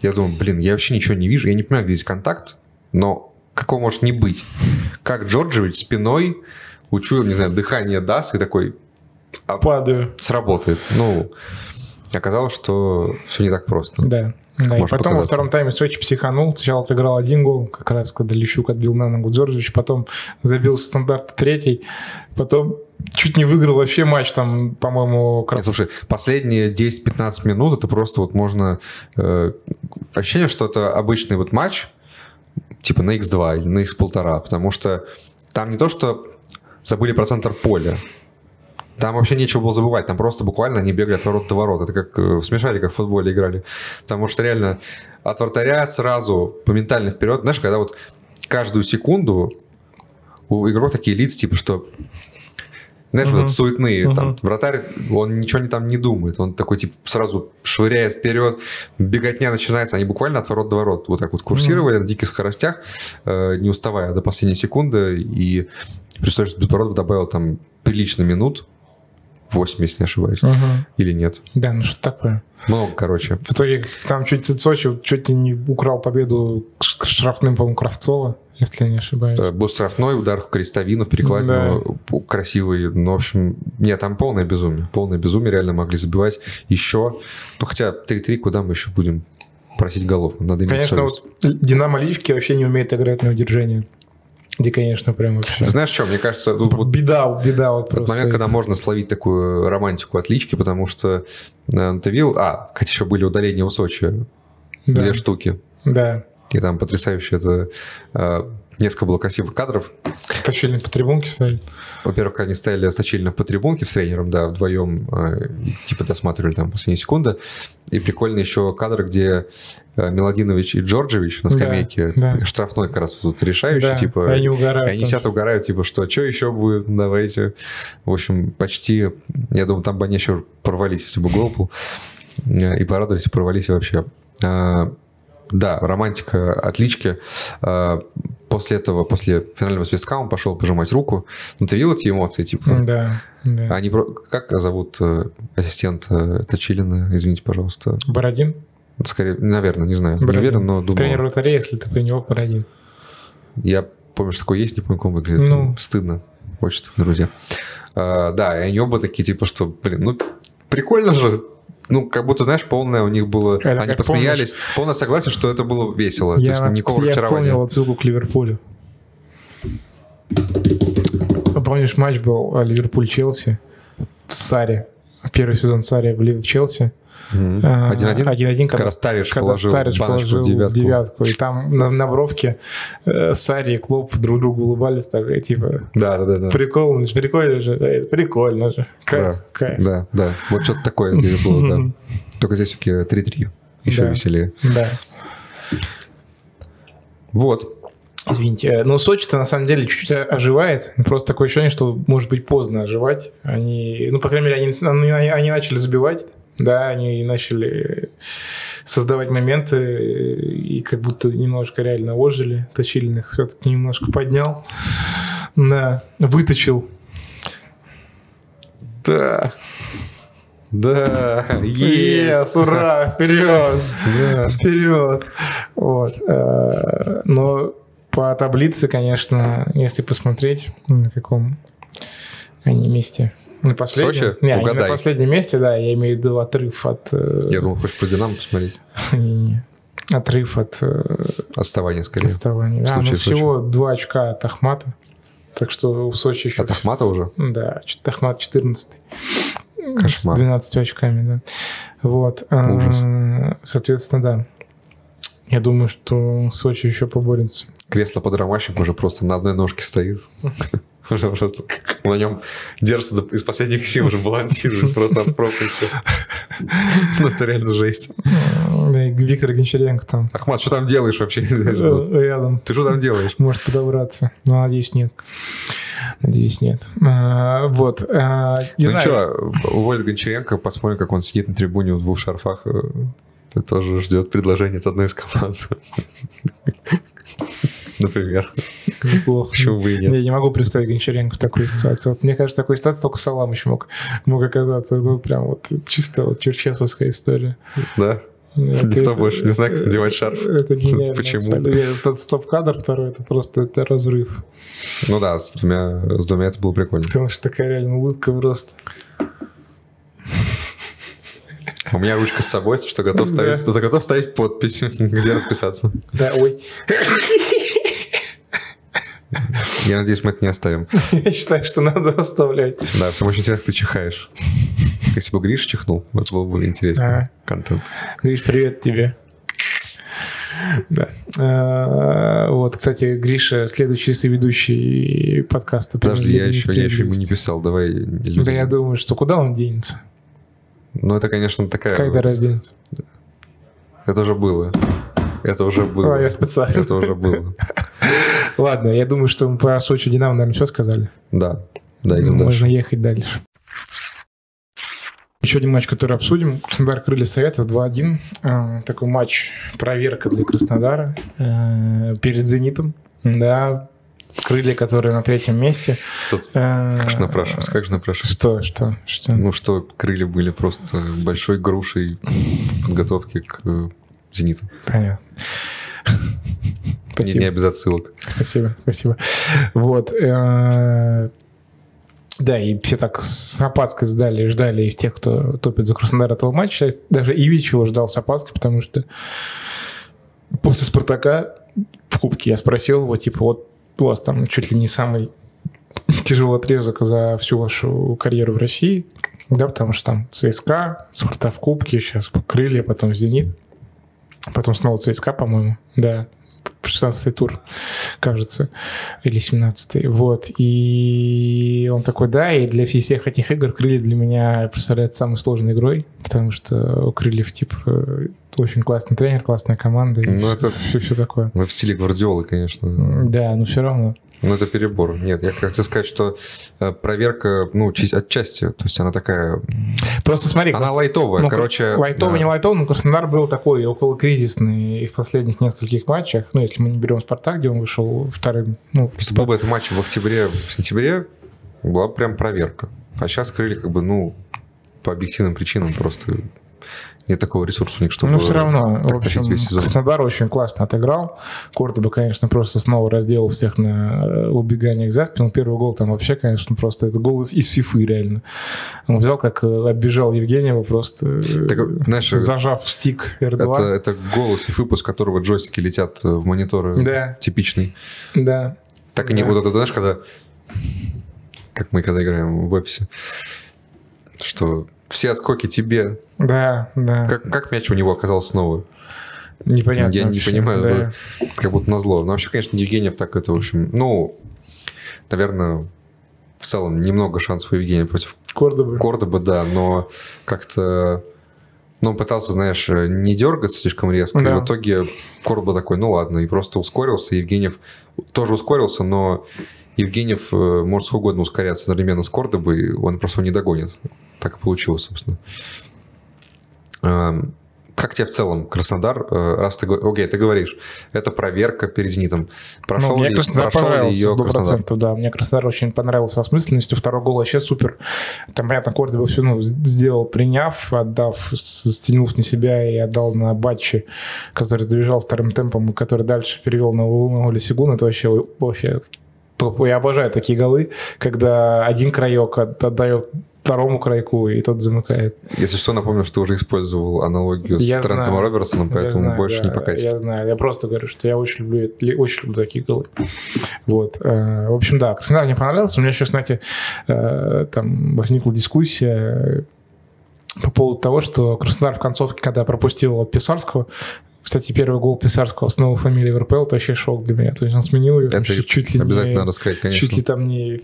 Я думаю, блин, я вообще ничего не вижу, я не понимаю, где здесь контакт, но какого может не быть. Как Джорджевич спиной учуял, не знаю, дыхание даст и такой... А, Падаю. Сработает. Ну, оказалось, что все не так просто. Да. Да, и потом показаться. во втором тайме Сочи психанул. Сначала отыграл один гол, как раз когда Лещук отбил на ногу Джорджевич, потом забил стандарт третий, потом чуть не выиграл вообще матч, там, по-моему... Нет, слушай, последние 10-15 минут это просто вот можно... Э, ощущение, что это обычный вот матч, типа на x2 или на x1,5, потому что там не то, что забыли про центр поля, там вообще нечего было забывать, там просто буквально они бегали от ворот до ворот. Это как э, в смешариках в футболе играли. Потому что реально от вратаря сразу моментально вперед. Знаешь, когда вот каждую секунду у игроков такие лица, типа, что знаешь, uh-huh. вот суетные, uh-huh. там, вратарь, он ничего не там не думает, он такой, типа, сразу швыряет вперед, беготня начинается, они буквально от ворот до ворот вот так вот курсировали uh-huh. на диких скоростях, э, не уставая до последней секунды, и представляешь, что Безбородов добавил там прилично минут, 8, если не ошибаюсь, uh-huh. или нет. Да, ну что такое? Много, короче. В итоге там чуть Сочи чуть не украл победу штрафным, по-моему, Кравцова если я не ошибаюсь. Э, был штрафной удар в крестовину, в перекладину, да. красивый. Ну, в общем, нет, там полное безумие. Полное безумие, реально могли забивать еще. Ну, хотя 3-3, куда мы еще будем просить голов? Надо Конечно, вот Динамо Лички вообще не умеет играть на удержание. Где, конечно, прям вообще. Знаешь что, мне кажется... Тут вот беда, беда вот просто. момент, когда можно словить такую романтику отлички, потому что э, ты видел... А, хотя еще были удаления у Сочи. Да. Две штуки. Да. И там потрясающе это... Э, несколько было красивых кадров. Точильник по трибунке стоит. Во-первых, они стояли сточильно по трибунке с тренером, да, вдвоем, э, типа досматривали там последние секунды. И прикольно еще кадр, где э, Меладинович и Джорджевич на скамейке, да, да. штрафной как раз тут решающий, да, типа... Они угорают. Они сидят угорают, типа, что, что еще будет, давайте. В общем, почти, я думаю, там бы они еще порвались, если бы гол был. И порадовались, и порвались вообще. Да, романтика отлички. А, после этого, после финального свистка он пошел пожимать руку. Ну, ты видел эти эмоции, типа? Да, да. Они, как зовут э, ассистента Точилина? Извините, пожалуйста. Бородин? Скорее, наверное, не знаю. Бородин. Не уверен, но думаю. Тренер вратаря, если ты про него Бородин. Я помню, что такой есть, не помню, как он выглядит. Ну. Стыдно. Очень стыдно, друзья. А, да, и они оба такие, типа, что, блин, ну, прикольно же, ну, как будто, знаешь, полное у них было... Это они посмеялись. Помнишь? Полное согласие, что это было весело. Я, То есть никакого я вспомнил отсылку к Ливерпулю. Помнишь, матч был а, Ливерпуль-Челси в Саре. Первый сезон Саре в Челси. Один-один? Один-один, когда, когда Старич когда положил, Старич положил девятку. девятку. И там на, на бровке э, Сари и Клоп друг другу улыбались, так, и, типа... Да, да, да. да. Прикольно прикольно же, да, прикольно же. Кайф, да, кайф. Да, да. Вот что-то такое здесь было, да. Только здесь все 3-3. Еще да. веселее. Да. Вот. Извините. Э, но Сочи-то на самом деле чуть-чуть оживает. Просто такое ощущение, что может быть поздно оживать. Они, ну, по крайней мере, они, они, они начали забивать да, они начали создавать моменты и как будто немножко реально ожили. Точильных все-таки немножко поднял. Да, выточил. Да. Да, есть. Yes, ура, вперед, да. вперед. Вот. Э, но по таблице, конечно, если посмотреть, на каком они месте, на последнем? Сочи? Не, Угадай. на последнем месте, да, я имею в виду отрыв от... Э, я думал, хочешь про Динамо посмотреть. Не-не. Отрыв от... Э, Отставания, скорее. Отставания, да. Ну, всего два очка от Ахмата. Так что в Сочи еще... От Ахмата уже? Да, Ахмат 14 Кошмар. С 12 очками, да. Вот. А, Ужас. Соответственно, да. Я думаю, что Сочи еще поборется. Кресло под ромащик уже просто на одной ножке стоит. На нем держится из последних сил, уже балансирует просто от пробки все. Ну, это реально жесть. Виктор Гончаренко там Ахмат, что там делаешь вообще? э, рядом. Ты что там делаешь? Может подобраться. Но, надеюсь, нет. Надеюсь, нет. А, Вот. а, Не Ну знаю. что, уволят Гончаренко, посмотрим, как он сидит на трибуне в двух шарфах. э, тоже ждет предложение от одной из команд. Например. Неплохо. Почему бы и нет? Я не могу представить Гончаренко в такой ситуации. Вот мне кажется, в такой ситуации только Саламыч мог, мог оказаться. Ну, прям вот чисто вот черчесовская история. Да? Это- Никто больше не знает, как надевать шарф. Это гениально. Почему? стоп-кадр второй, это просто это разрыв. Ну да, с двумя, с двумя это было прикольно. Потому что такая реально улыбка просто. У меня ручка с собой, что готов ставить, за готов ставить подпись, где расписаться. Да, ой. Я надеюсь, мы это не оставим. Я считаю, что надо оставлять. Да, всем очень интересно, ты чихаешь. Если бы Гриш чихнул, это было бы интересно. Контент. Гриш, привет тебе. Да. А, Вот, кстати, Гриша, следующий соведущий подкаста. Подожди, я «Преодоление еще, я еще ему не несправедливости». писал. Давай Да я думаю, что куда он денется? Ну, это, конечно, такая... Когда разденется? Это уже было. Это уже было. А, я специально. Это уже было. Ладно, я думаю, что мы про Сочи Динамо, наверное, все сказали. Да. Да, идем Можно дальше. ехать дальше. Еще один матч, который обсудим. Краснодар Крылья Советов 2-1. А, Такой матч проверка для Краснодара э, перед «Зенитом». Да, крылья, которые на третьем месте. Тут Э, как же напрашивается, как же напрашивается. Что, что, что? Ну что, крылья были просто большой грушей подготовки к э, «Зениту». Понятно. Не, Спасибо. не без отсылок. Спасибо, спасибо. Вот. э, Да, и все так с опаской ждали, ждали из тех, кто топит за Краснодар этого матча. Даже Ивич его ждал с опаской, потому что после Спартака в Кубке я спросил его, типа, вот у вас там чуть ли не самый тяжелый отрезок за всю вашу карьеру в России, да, потому что там ЦСКА, Спартак в Кубке, сейчас Крылья, потом Зенит, потом снова ЦСКА, по-моему, да, 16-й тур, кажется, или 17-й, вот, и он такой, да, и для всех этих игр Крылья для меня представляет самой сложной игрой, потому что у Крыльев, типа, э, очень классный тренер, классная команда, и Ну, все, это- все, все такое. Ну, в стиле Гвардиолы, конечно. Да, но все равно. Ну, это перебор. Нет, я хотел сказать, что э, проверка, ну, отчасти, то есть она такая... Просто смотри, Она Крас- лайтовая, ну, короче... Лайтовый, да. не лайтовый, но Краснодар был такой около кризисный в последних нескольких матчах. Ну, если мы не берем Спартак, где он вышел вторым. Ну, Если был бы этот матч в октябре, в сентябре, была бы прям проверка. А сейчас крылья как бы, ну, по объективным причинам просто нет такого ресурса у них, чтобы ну, все равно, в общем, весь сезон. Краснодар очень классно отыграл. Кордоба, конечно, просто снова разделал всех на э, убеганиях за спину. Первый гол там вообще, конечно, просто это гол из, из фифы реально. Он взял, как э, оббежал Евгеньева просто, э, Так, знаешь, зажав стик R2. Это, это голос и выпуск, которого джойстики летят в мониторы. Да. Типичный. Да. Так и не Да. вот это, знаешь, когда... Как мы когда играем в вебсе. Что все отскоки тебе. Да, да. Как, как мяч у него оказался снова? Непонятно Я не вообще, понимаю, да. это как будто назло. Но вообще, конечно, Евгеньев так это, в общем... Ну, наверное, в целом немного шансов у Евгения против Кордоба. Кордоба, да, но как-то... Ну, он пытался, знаешь, не дергаться слишком резко, и Да. в итоге Кордоба такой, ну ладно, и просто ускорился. Евгеньев тоже ускорился, но Евгеньев э, может сколько угодно ускоряться одновременно с Кордобой, он просто не догонит. Так и получилось, собственно. Эм, Как тебе в целом Краснодар, э, раз ты, окей, ты говоришь, это проверка перед «Зенитом». Прошел ну, мне ли, Краснодар прошел понравился, ее сто Краснодар? процентов, да. Мне Краснодар очень понравился осмысленностью. Второй гол вообще супер. Там, понятно, Кордоба все ну, сделал, приняв, отдав, стянув на себя и отдал на Батчи, который добежал вторым темпом, и который дальше перевел на, на Оли Сигун. Это вообще, вообще топ. Я обожаю такие голы, когда один краек от- отдает второму крайку, и тот замыкает. Если что, напомню, что ты уже использовал аналогию с Я Трентом знаю. Робертсоном, поэтому знаю, больше да, не покатится. Я знаю, я просто говорю, что я очень люблю, очень люблю такие голы. Вот. э, В общем, да, Краснодар мне понравился. У меня еще, знаете, э, там возникла дискуссия по поводу того, что Краснодар в концовке, когда пропустил от Писарского, Кстати, первый гол Писарского с новой фамилией в РПЛ, это вообще шок для меня. То есть он сменил ее Это чуть, чуть ли обязательно не, надо сказать, конечно. чуть ли там не,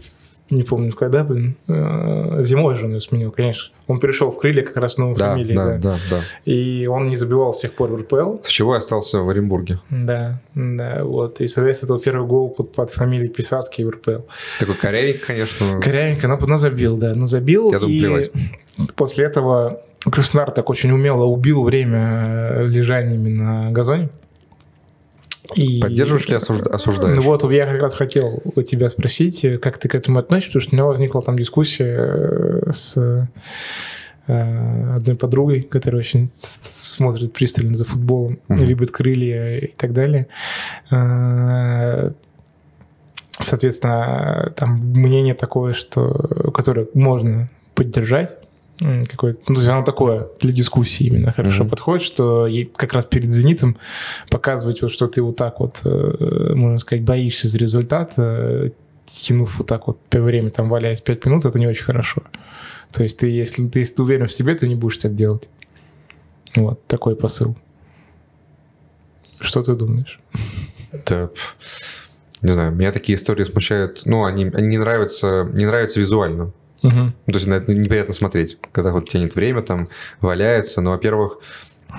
не помню когда, блин, э, зимой же он ее сменил, конечно. Он перешел в крылья как раз с новой Да, фамилией, да, да. да, да. И он не забивал с тех пор в РПЛ. С чего остался в Оренбурге? Да, да, вот. И, соответственно, это был первый гол под, под фамилией Писарский в РПЛ. Такой корявенький, конечно. Корявенько, но, но забил, да, ну забил. Я думаю, и плевать. после этого Краснодар так очень умело убил время э, лежаниями на газоне. И- Поддерживаешь ли осужда- осуждаешь? Ну вот, я как раз хотел у тебя спросить, э, как ты к этому относишься, потому что у меня возникла там дискуссия э, с одной подругой, которая очень смотрит пристально за футболом, Мгм. любит крылья и так далее. Соответственно, там мнение такое, что которое можно поддержать, какое-то, ну, то есть оно такое для дискуссии именно хорошо Мгм. подходит, что как раз перед «Зенитом» показывать, вот, что ты вот так вот, э, можно сказать, боишься за результат, э, тянув вот так вот время, там, валяясь 5 минут, это не очень хорошо. То есть ты, если ты, если ты уверен в себе, ты не будешь так делать. Вот, такой посыл. Что ты думаешь? Пф, не знаю, меня такие истории смущают. Ну, они, они не нравятся, не нравятся визуально. Ну, То есть на это неприятно смотреть, когда вот тянет время, там валяется. Ну, во-первых,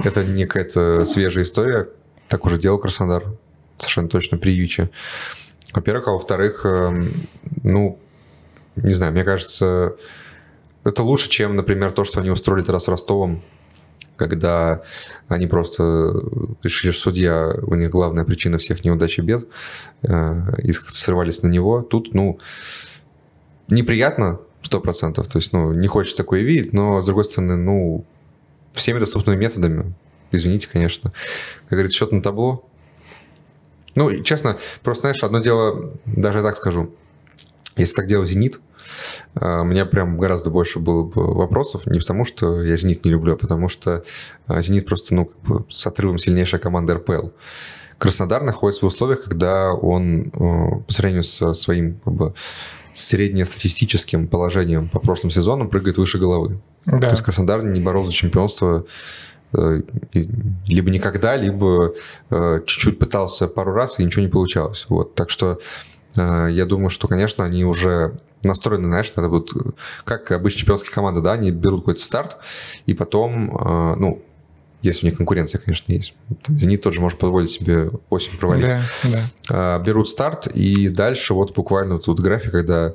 это не какая-то свежая история. Так уже делал Краснодар. Совершенно точно при Юче. Во-первых, а во-вторых, эм, ну, не знаю, мне кажется, это лучше, чем, например, то, что они устроили тогда с Ростовом, когда они просто решили, что судья, у них главная причина всех неудач и бед, э, и срывались на него. Тут, ну, неприятно, сто процентов, то есть, ну, не хочешь такое видеть, но, с другой стороны, ну, всеми доступными методами, извините, конечно, как говорится, счет на табло. Ну, честно, просто, знаешь, одно дело, даже я так скажу, если так делал «Зенит», а, у меня прям гораздо больше было бы вопросов, не потому что я «Зенит» не люблю, а потому что а, «Зенит» просто, ну, как бы с отрывом сильнейшая команда РПЛ. Краснодар находится в условиях, когда он э, по сравнению со своим как бы, среднестатистическим положением по прошлым сезонам прыгает выше головы. Да. То есть Краснодар не боролся за чемпионство э, либо никогда, либо э, чуть-чуть пытался пару раз, и ничего не получалось. Вот. Так что э, я думаю, что, конечно, они уже настроены, знаешь, надо э, как обычно чемпионские команды, да, они берут какой-то старт, и потом, ну, если у них конкуренция, конечно, есть. Там Зенит тоже может позволить себе осень провалить Да, да. а, берут старт, и дальше вот буквально тут график, когда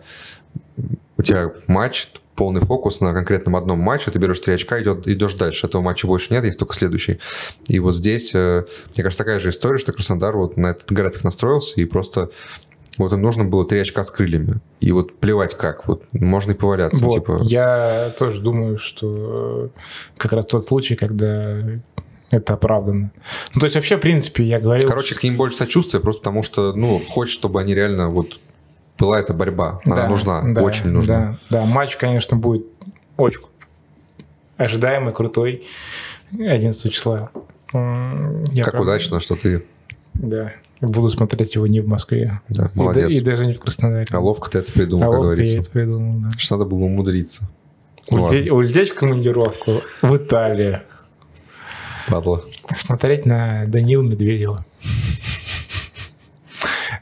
у тебя матч, полный фокус на конкретном одном матче, ты берешь 3 очка, идет, идешь дальше. Этого матча больше нет, есть только следующий. И вот здесь, э, мне кажется, такая же история, что Краснодар вот на этот график настроился, и просто вот им нужно было 3 очка с крыльями. И вот плевать как, вот можно и поваляться. Вот, типа, Я тоже думаю, что э, как раз тот случай, когда это оправдано. Ну, то есть вообще, в принципе, я говорил... Короче, к ним больше сочувствия, просто потому что, ну, хочешь, чтобы они реально вот была эта борьба. Она Да, нужна, да, очень нужна. Да, да, матч, конечно, будет очень ожидаемый, крутой. 11 числа. Я как прям- удачно, что ты Да. Буду смотреть его не в Москве. да, И да- молодец. И, даже не в Краснодаре. А ловко ты это придумал, А как говорится. это придумал, да. Что надо было умудриться. Улететь, улететь в командировку в Италию. Падла. Смотреть на Данила Медведева.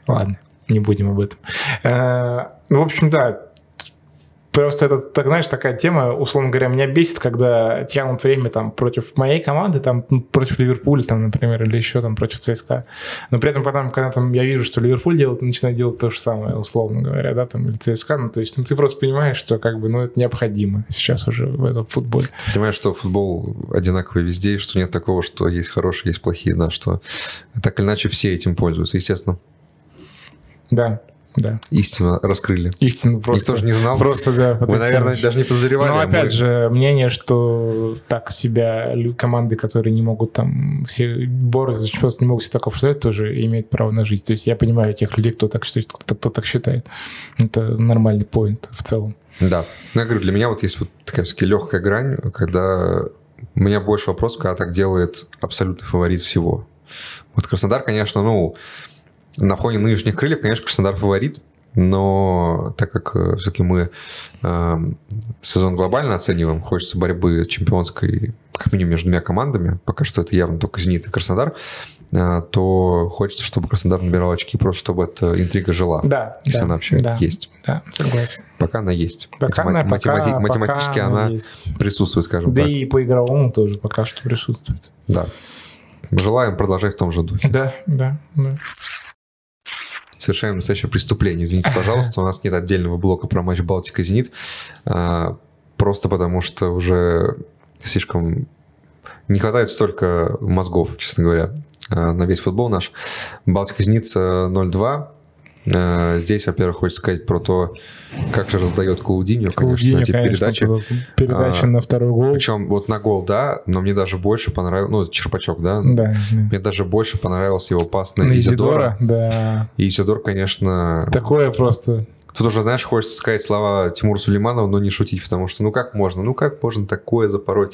Ладно, не будем об этом. Э, Ну, в общем, да. Просто это, так, знаешь, такая тема, условно говоря, меня бесит, когда тянут время там против моей команды, там ну, против Ливерпуля, там, например, или еще там против ЦСКА. Но при этом потом, когда там я вижу, что Ливерпуль делает, начинает делать то же самое, условно говоря, да, там, или ЦСКА, ну, то есть, ну, ты просто понимаешь, что как бы, ну, это необходимо сейчас уже в этом футболе. Понимаешь, что футбол одинаковый везде, и что нет такого, что есть хорошие, есть плохие, да, что так или иначе все этим пользуются, естественно. Да, да. Истину раскрыли. Истину просто. Никто же не знал. Просто, да. Мы, наверное, даже не подозревали. Но а опять мы- же, мнение, что так себя команды, которые не могут там все бороться за чемпионство, не могут себе так представлять, тоже имеют право на жизнь. То есть я понимаю тех людей, кто так считает, кто, кто так считает. Это нормальный поинт в целом. Да. Ну, я говорю, для меня вот есть вот такая все-таки легкая грань, когда у меня больше вопросов, когда так делает абсолютный фаворит всего. Вот Краснодар, конечно, ну, на фоне нынешних крыльев, конечно, Краснодар фаворит, но так как все-таки мы э, сезон глобально оцениваем, хочется борьбы чемпионской как минимум между двумя командами, пока что это явно только «Зенит» и «Краснодар», а, то хочется, чтобы Краснодар набирал очки, просто чтобы эта интрига жила. Да, Если да, она вообще да, есть. Да, согласен. Пока она есть. Пока Матема- она- пока- математи- математически пока она есть. присутствует, скажем Да так. и по игровому тоже пока что присутствует. Да. Желаем продолжать в том же духе. Да, да, да. Совершаем настоящее преступление. Извините, пожалуйста, у нас нет отдельного блока про матч Балтика-Зенит. а, Просто потому что уже слишком не хватает столько мозгов, честно говоря, а, на весь футбол наш. Балтика-Зенит э, 0-2. Э, Здесь, во-первых, хочется сказать про то, как же раздает Клаудиньо, конечно, Клаудиньо, эти конечно, передачи. передача А, на второй гол. Причем вот на гол, да, но мне даже больше понравилось, ну, Черпачок, да, Да, мне даже больше понравился его пас на На Изидора. Изидора, да. И Изидор, конечно, Такое просто... Тут уже, знаешь, хочется сказать слова Тимура Сулейманова, но не шутить, потому что ну как можно, ну как можно такое запороть?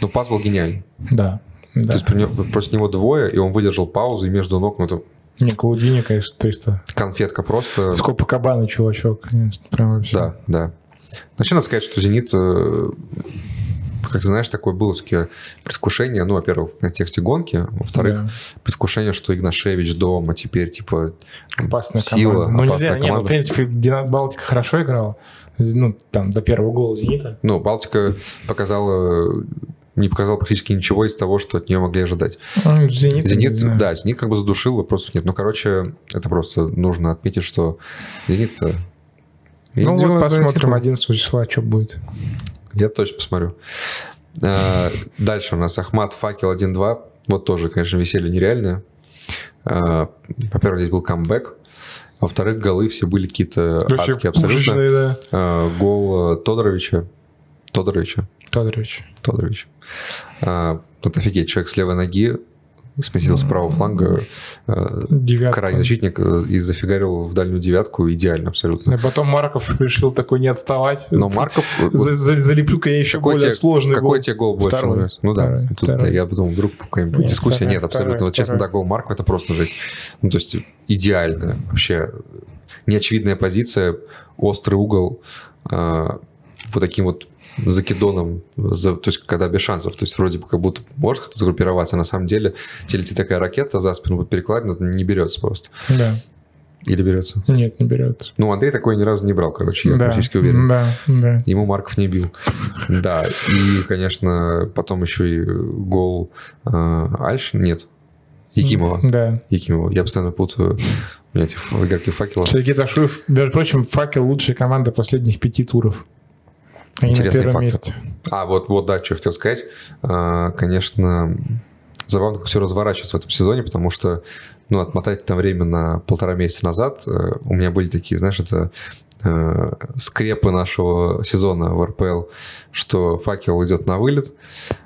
Но пас был гениальный. Да, То да. есть при нем- против него двое, и он выдержал паузу, и между ног, ну это Не, Клаудини, конечно, ты что? конфетка просто. Сколько кабаны, чувачок, конечно, прям вообще. Да, да. Вообще надо сказать, что «Зенит», э, как ты знаешь, такое было все предвкушение, ну, во-первых, в контексте гонки, во-вторых, Да. предвкушение, что Игнашевич дома теперь, типа, Опасная сила, команда. Ну, опасная нельзя, не, ну, в команда. принципе, Балтика хорошо играла. Ну, там, до первого гола Зенита. Ну, Балтика показала, не показала практически ничего из того, что от нее могли ожидать. Ну, Зенит, Зенит, да, Зенит как бы задушил, вопросов нет. Ну, короче, это просто нужно отметить, что Зенит-то... Ну, Зенит вот посмотрим титул. 11 числа, что будет. Я точно посмотрю. А, Дальше у нас Ахмат Факел 1-2. Вот тоже, конечно, веселье нереальное. А, Во-первых, здесь был камбэк. Во-вторых, голы все были какие-то адские абсолютно. да. А, Гол э, Тодоровича. Тодоровича. Тодорович. Тодорович. А, Вот офигеть, человек с левой ноги сместился с правого фланга, э, Девятка. крайний защитник э, и зафигарил в дальнюю девятку идеально абсолютно. А потом Марков решил такой не отставать. Но Марков... За- за- Залеплю-ка я еще более тебе- сложный Какой гол. тебе гол больше Второй. нравится? Ну да, Второй. тут Второй. я подумал, вдруг какая-нибудь Нет, дискуссия. второй, Нет, абсолютно. Вот честно, да, гол Маркова это просто жесть. Ну, то есть идеально вообще. Неочевидная позиция, острый угол, а, вот таким вот закидоном, за- то есть когда без шансов, то есть вроде бы как будто может как-то сгруппироваться, а на самом деле тебе летит такая ракета за спину под перекладину, не берется просто. Да. Или берется. Нет, не берется. Ну, Андрей такой ни разу не брал, короче, я да. практически уверен. Да, да. Ему Марков не бил. Да, и, конечно, потом еще и гол э, Альш, нет, Якимова. Да. Якимова. Я постоянно путаю у меня эти игроки факела. Сергей Ташуев, между прочим, факел лучшая команда последних пяти туров. Они Интересный на первом факт. месте. А, вот, вот, да, что я хотел сказать. А, Конечно, забавно, как все разворачивается в этом сезоне, потому что, ну, отмотать там время на полтора месяца назад, э, у меня были такие, знаешь, это э, скрепы нашего сезона в РПЛ, что факел идет на вылет,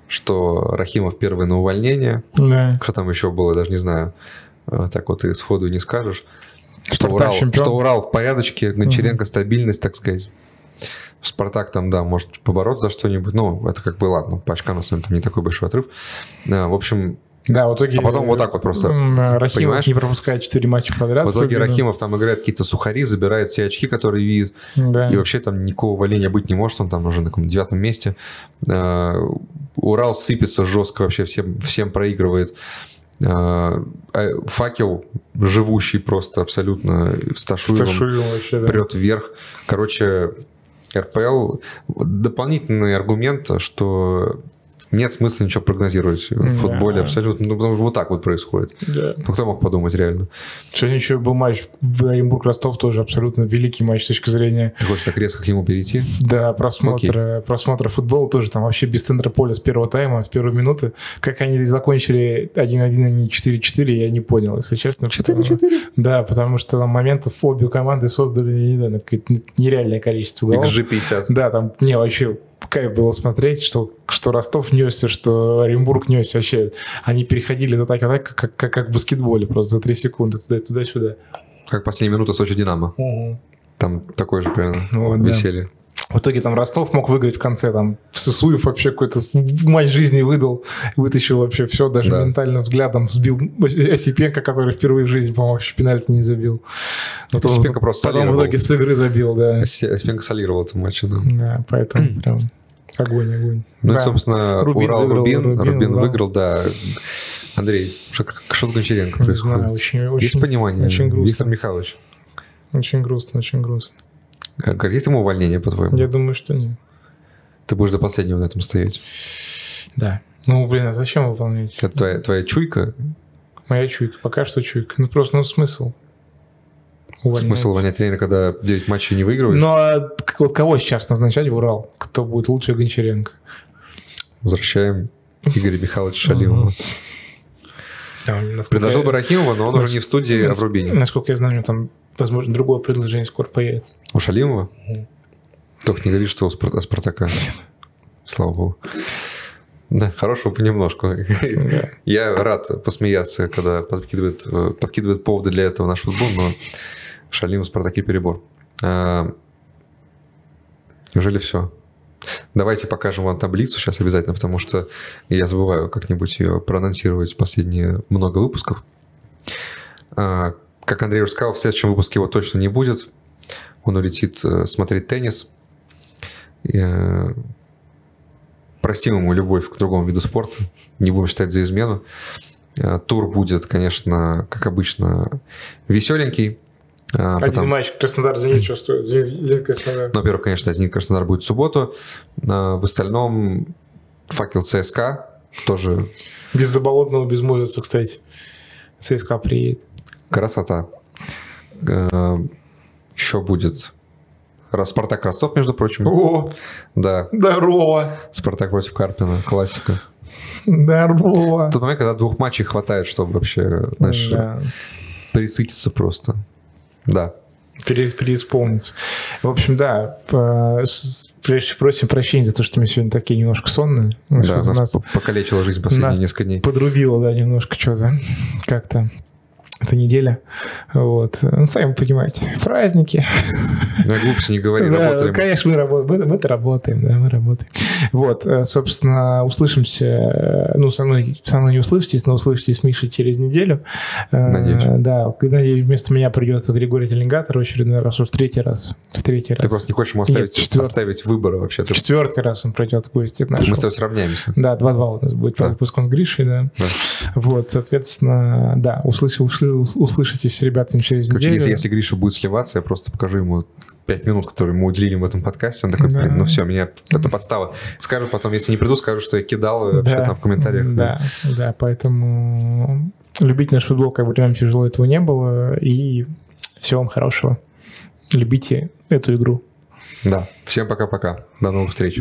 что Рахимов первый на увольнение, Да. что там еще было, даже не знаю, э, так вот и сходу не скажешь. Что Спартак Урал, чемпион. что Урал в порядочке, Гончаренко стабильность, так сказать. Спартак там, да, может побороться за что-нибудь. Ну, это как бы ладно, по очкам на самом деле не такой большой отрыв. А, В общем, Да, в итоге... А потом вот так вот просто, Рахимов понимаешь? не пропускает 4 матча подряд. в итоге. Рахимов там играет какие-то сухари, забирает все очки, которые видит. Да. И вообще там никакого увольнения быть не может, он там уже на каком девятом месте. А, Урал сыпется жестко, вообще всем, всем проигрывает. А, а Факел живущий просто абсолютно с Ташуевым Сташуевым вообще, да. прет вверх. Короче, РПЛ дополнительный аргумент, что нет смысла ничего прогнозировать в Да. футболе абсолютно. Ну, потому что вот так вот происходит. Да. Ну, кто мог подумать реально? Сегодня еще был матч Оренбург-Ростов, тоже абсолютно великий матч с точки зрения Ты хочешь так резко к нему перейти? да, просмотра, просмотра футбола. Тоже там вообще без центра поля с первого тайма, с первой минуты. Как они закончили 1-1, а не 4-4, я не понял, если честно. 4-4? Да, потому что моментов обе команды создали, не знаю, какое-то нереальное количество голов. XG50. Да, там мне вообще кайф было смотреть, что, что Ростов несся, что Оренбург несся вообще. Они переходили из атаки в атаку, как, как, как в баскетболе, просто за 3 секунды туда- туда-сюда. Как последняя минута Сочи Динамо. Там такое же примерно Вот, да. веселье. В итоге там Ростов мог выиграть в конце, там Сысуев вообще какой-то матч жизни выдал, вытащил вообще все, даже Да. ментальным взглядом сбил Осипенко, который впервые в жизни, по-моему, вообще пенальти не забил. Вот он Осипенко просто потом в солировал. итоге с игры забил, да. Осипенко солировал этот матч, да. Да, поэтому прям... Огонь, огонь. Ну Да. и, собственно, Рубин Урал выиграл, Рубин, Рубин, Рубин Урал. выиграл, да. Андрей, что, что с Гончаренко Не происходит? знаю, очень, Есть очень, понимание, очень грустно. Виктор Михайлович? очень грустно, очень грустно. А Грозит ему увольнение, по-твоему? Я думаю, что нет. Ты будешь до последнего на этом стоять. Да. Ну, блин, а зачем выполнять? Это твоя, твоя чуйка? Моя чуйка, пока что чуйка. Ну, просто, ну, смысл. Увольнять. Смысл увольнять тренера, когда 9 матчей не выигрываешь? Ну, а вот кого сейчас назначать в Урал? Кто будет лучше Гончаренко? Возвращаем Игоря Михайловича Шалимова. Предложил бы Рахимова, но он Нас- уже не в студии, а в Рубине. Насколько я знаю, там, возможно, другое предложение скоро появится. У Шалимова? Мгм. Только не говори, что у Спар- Спартака. Слава богу. Да, хорошего понемножку. Да. Я рад посмеяться, когда подкидывает, э, подкидывает поводы для этого наш футбол, но Шалим в Спартаке перебор. А, Неужели все? Давайте покажем вам таблицу сейчас обязательно, потому что я забываю как-нибудь ее проанонсировать последние много выпусков. А, Как Андрей уже сказал, в следующем выпуске его точно не будет. Он улетит э, смотреть теннис. Э, Простим ему любовь к другому виду спорта. Не будем считать за измену. Э, Тур будет, конечно, как обычно, веселенький. А, Один потом- матч Краснодар Зенит стоит? Зенит, Зенит, Краснодар. ну, во-первых, конечно, «Зенит Краснодар» будет в субботу. А, В остальном факел ЦСКА тоже Без Заболотного, без Мозеса, кстати. ЦСКА приедет. красота. Э, Еще будет Раз Спартак Ростов, между прочим. О, Да, здорово, Спартак против Карпина, классика. здорово. Тот момент, когда двух матчей хватает, чтобы вообще, знаешь, Да, присытиться просто. Да. пере- переисполниться. В общем, да, прежде просим прощения за то, что мы сегодня такие немножко сонные. Ну, да, нас, нас по- покалечила жизнь последние несколько дней. подрубило, да, немножко что-то как-то эта неделя. Вот. Ну, сами понимаете, праздники. Ну, глупости не говори, Да, работаем. Конечно, мы работаем. Мы, мы-то работаем, да, мы работаем. Вот, э, собственно, услышимся. э, Ну, со мной, со мной не услышитесь, но услышитесь с Мишей через неделю. Э, Надеюсь. Да, надеюсь, вместо меня придется Григорий Теленгатор в очередной раз, в третий раз. В третий Ты раз. просто не хочешь ему Нет, оставить, четвертый. оставить выбора вообще. Ты- четвертый раз он придет в гости к Мы с тобой сравняемся. Да, 2-2 у нас будет Да. выпуску с Гришей, да. Да. Вот, соответственно, да, услышите, услышитесь с ребятами через Короче, неделю. если, если Гриша будет сливаться, я просто покажу ему пять минут, которые мы уделили в этом подкасте. Он такой, Да. блин, ну все, меня это подстава. Скажу потом, если не приду, скажу, что я кидал вообще Да, там в комментариях. Да, да, поэтому любить наш футбол, как бы прям тяжело этого не было. И всего вам хорошего. Любите эту игру. Да. Всем пока-пока. До новых встреч.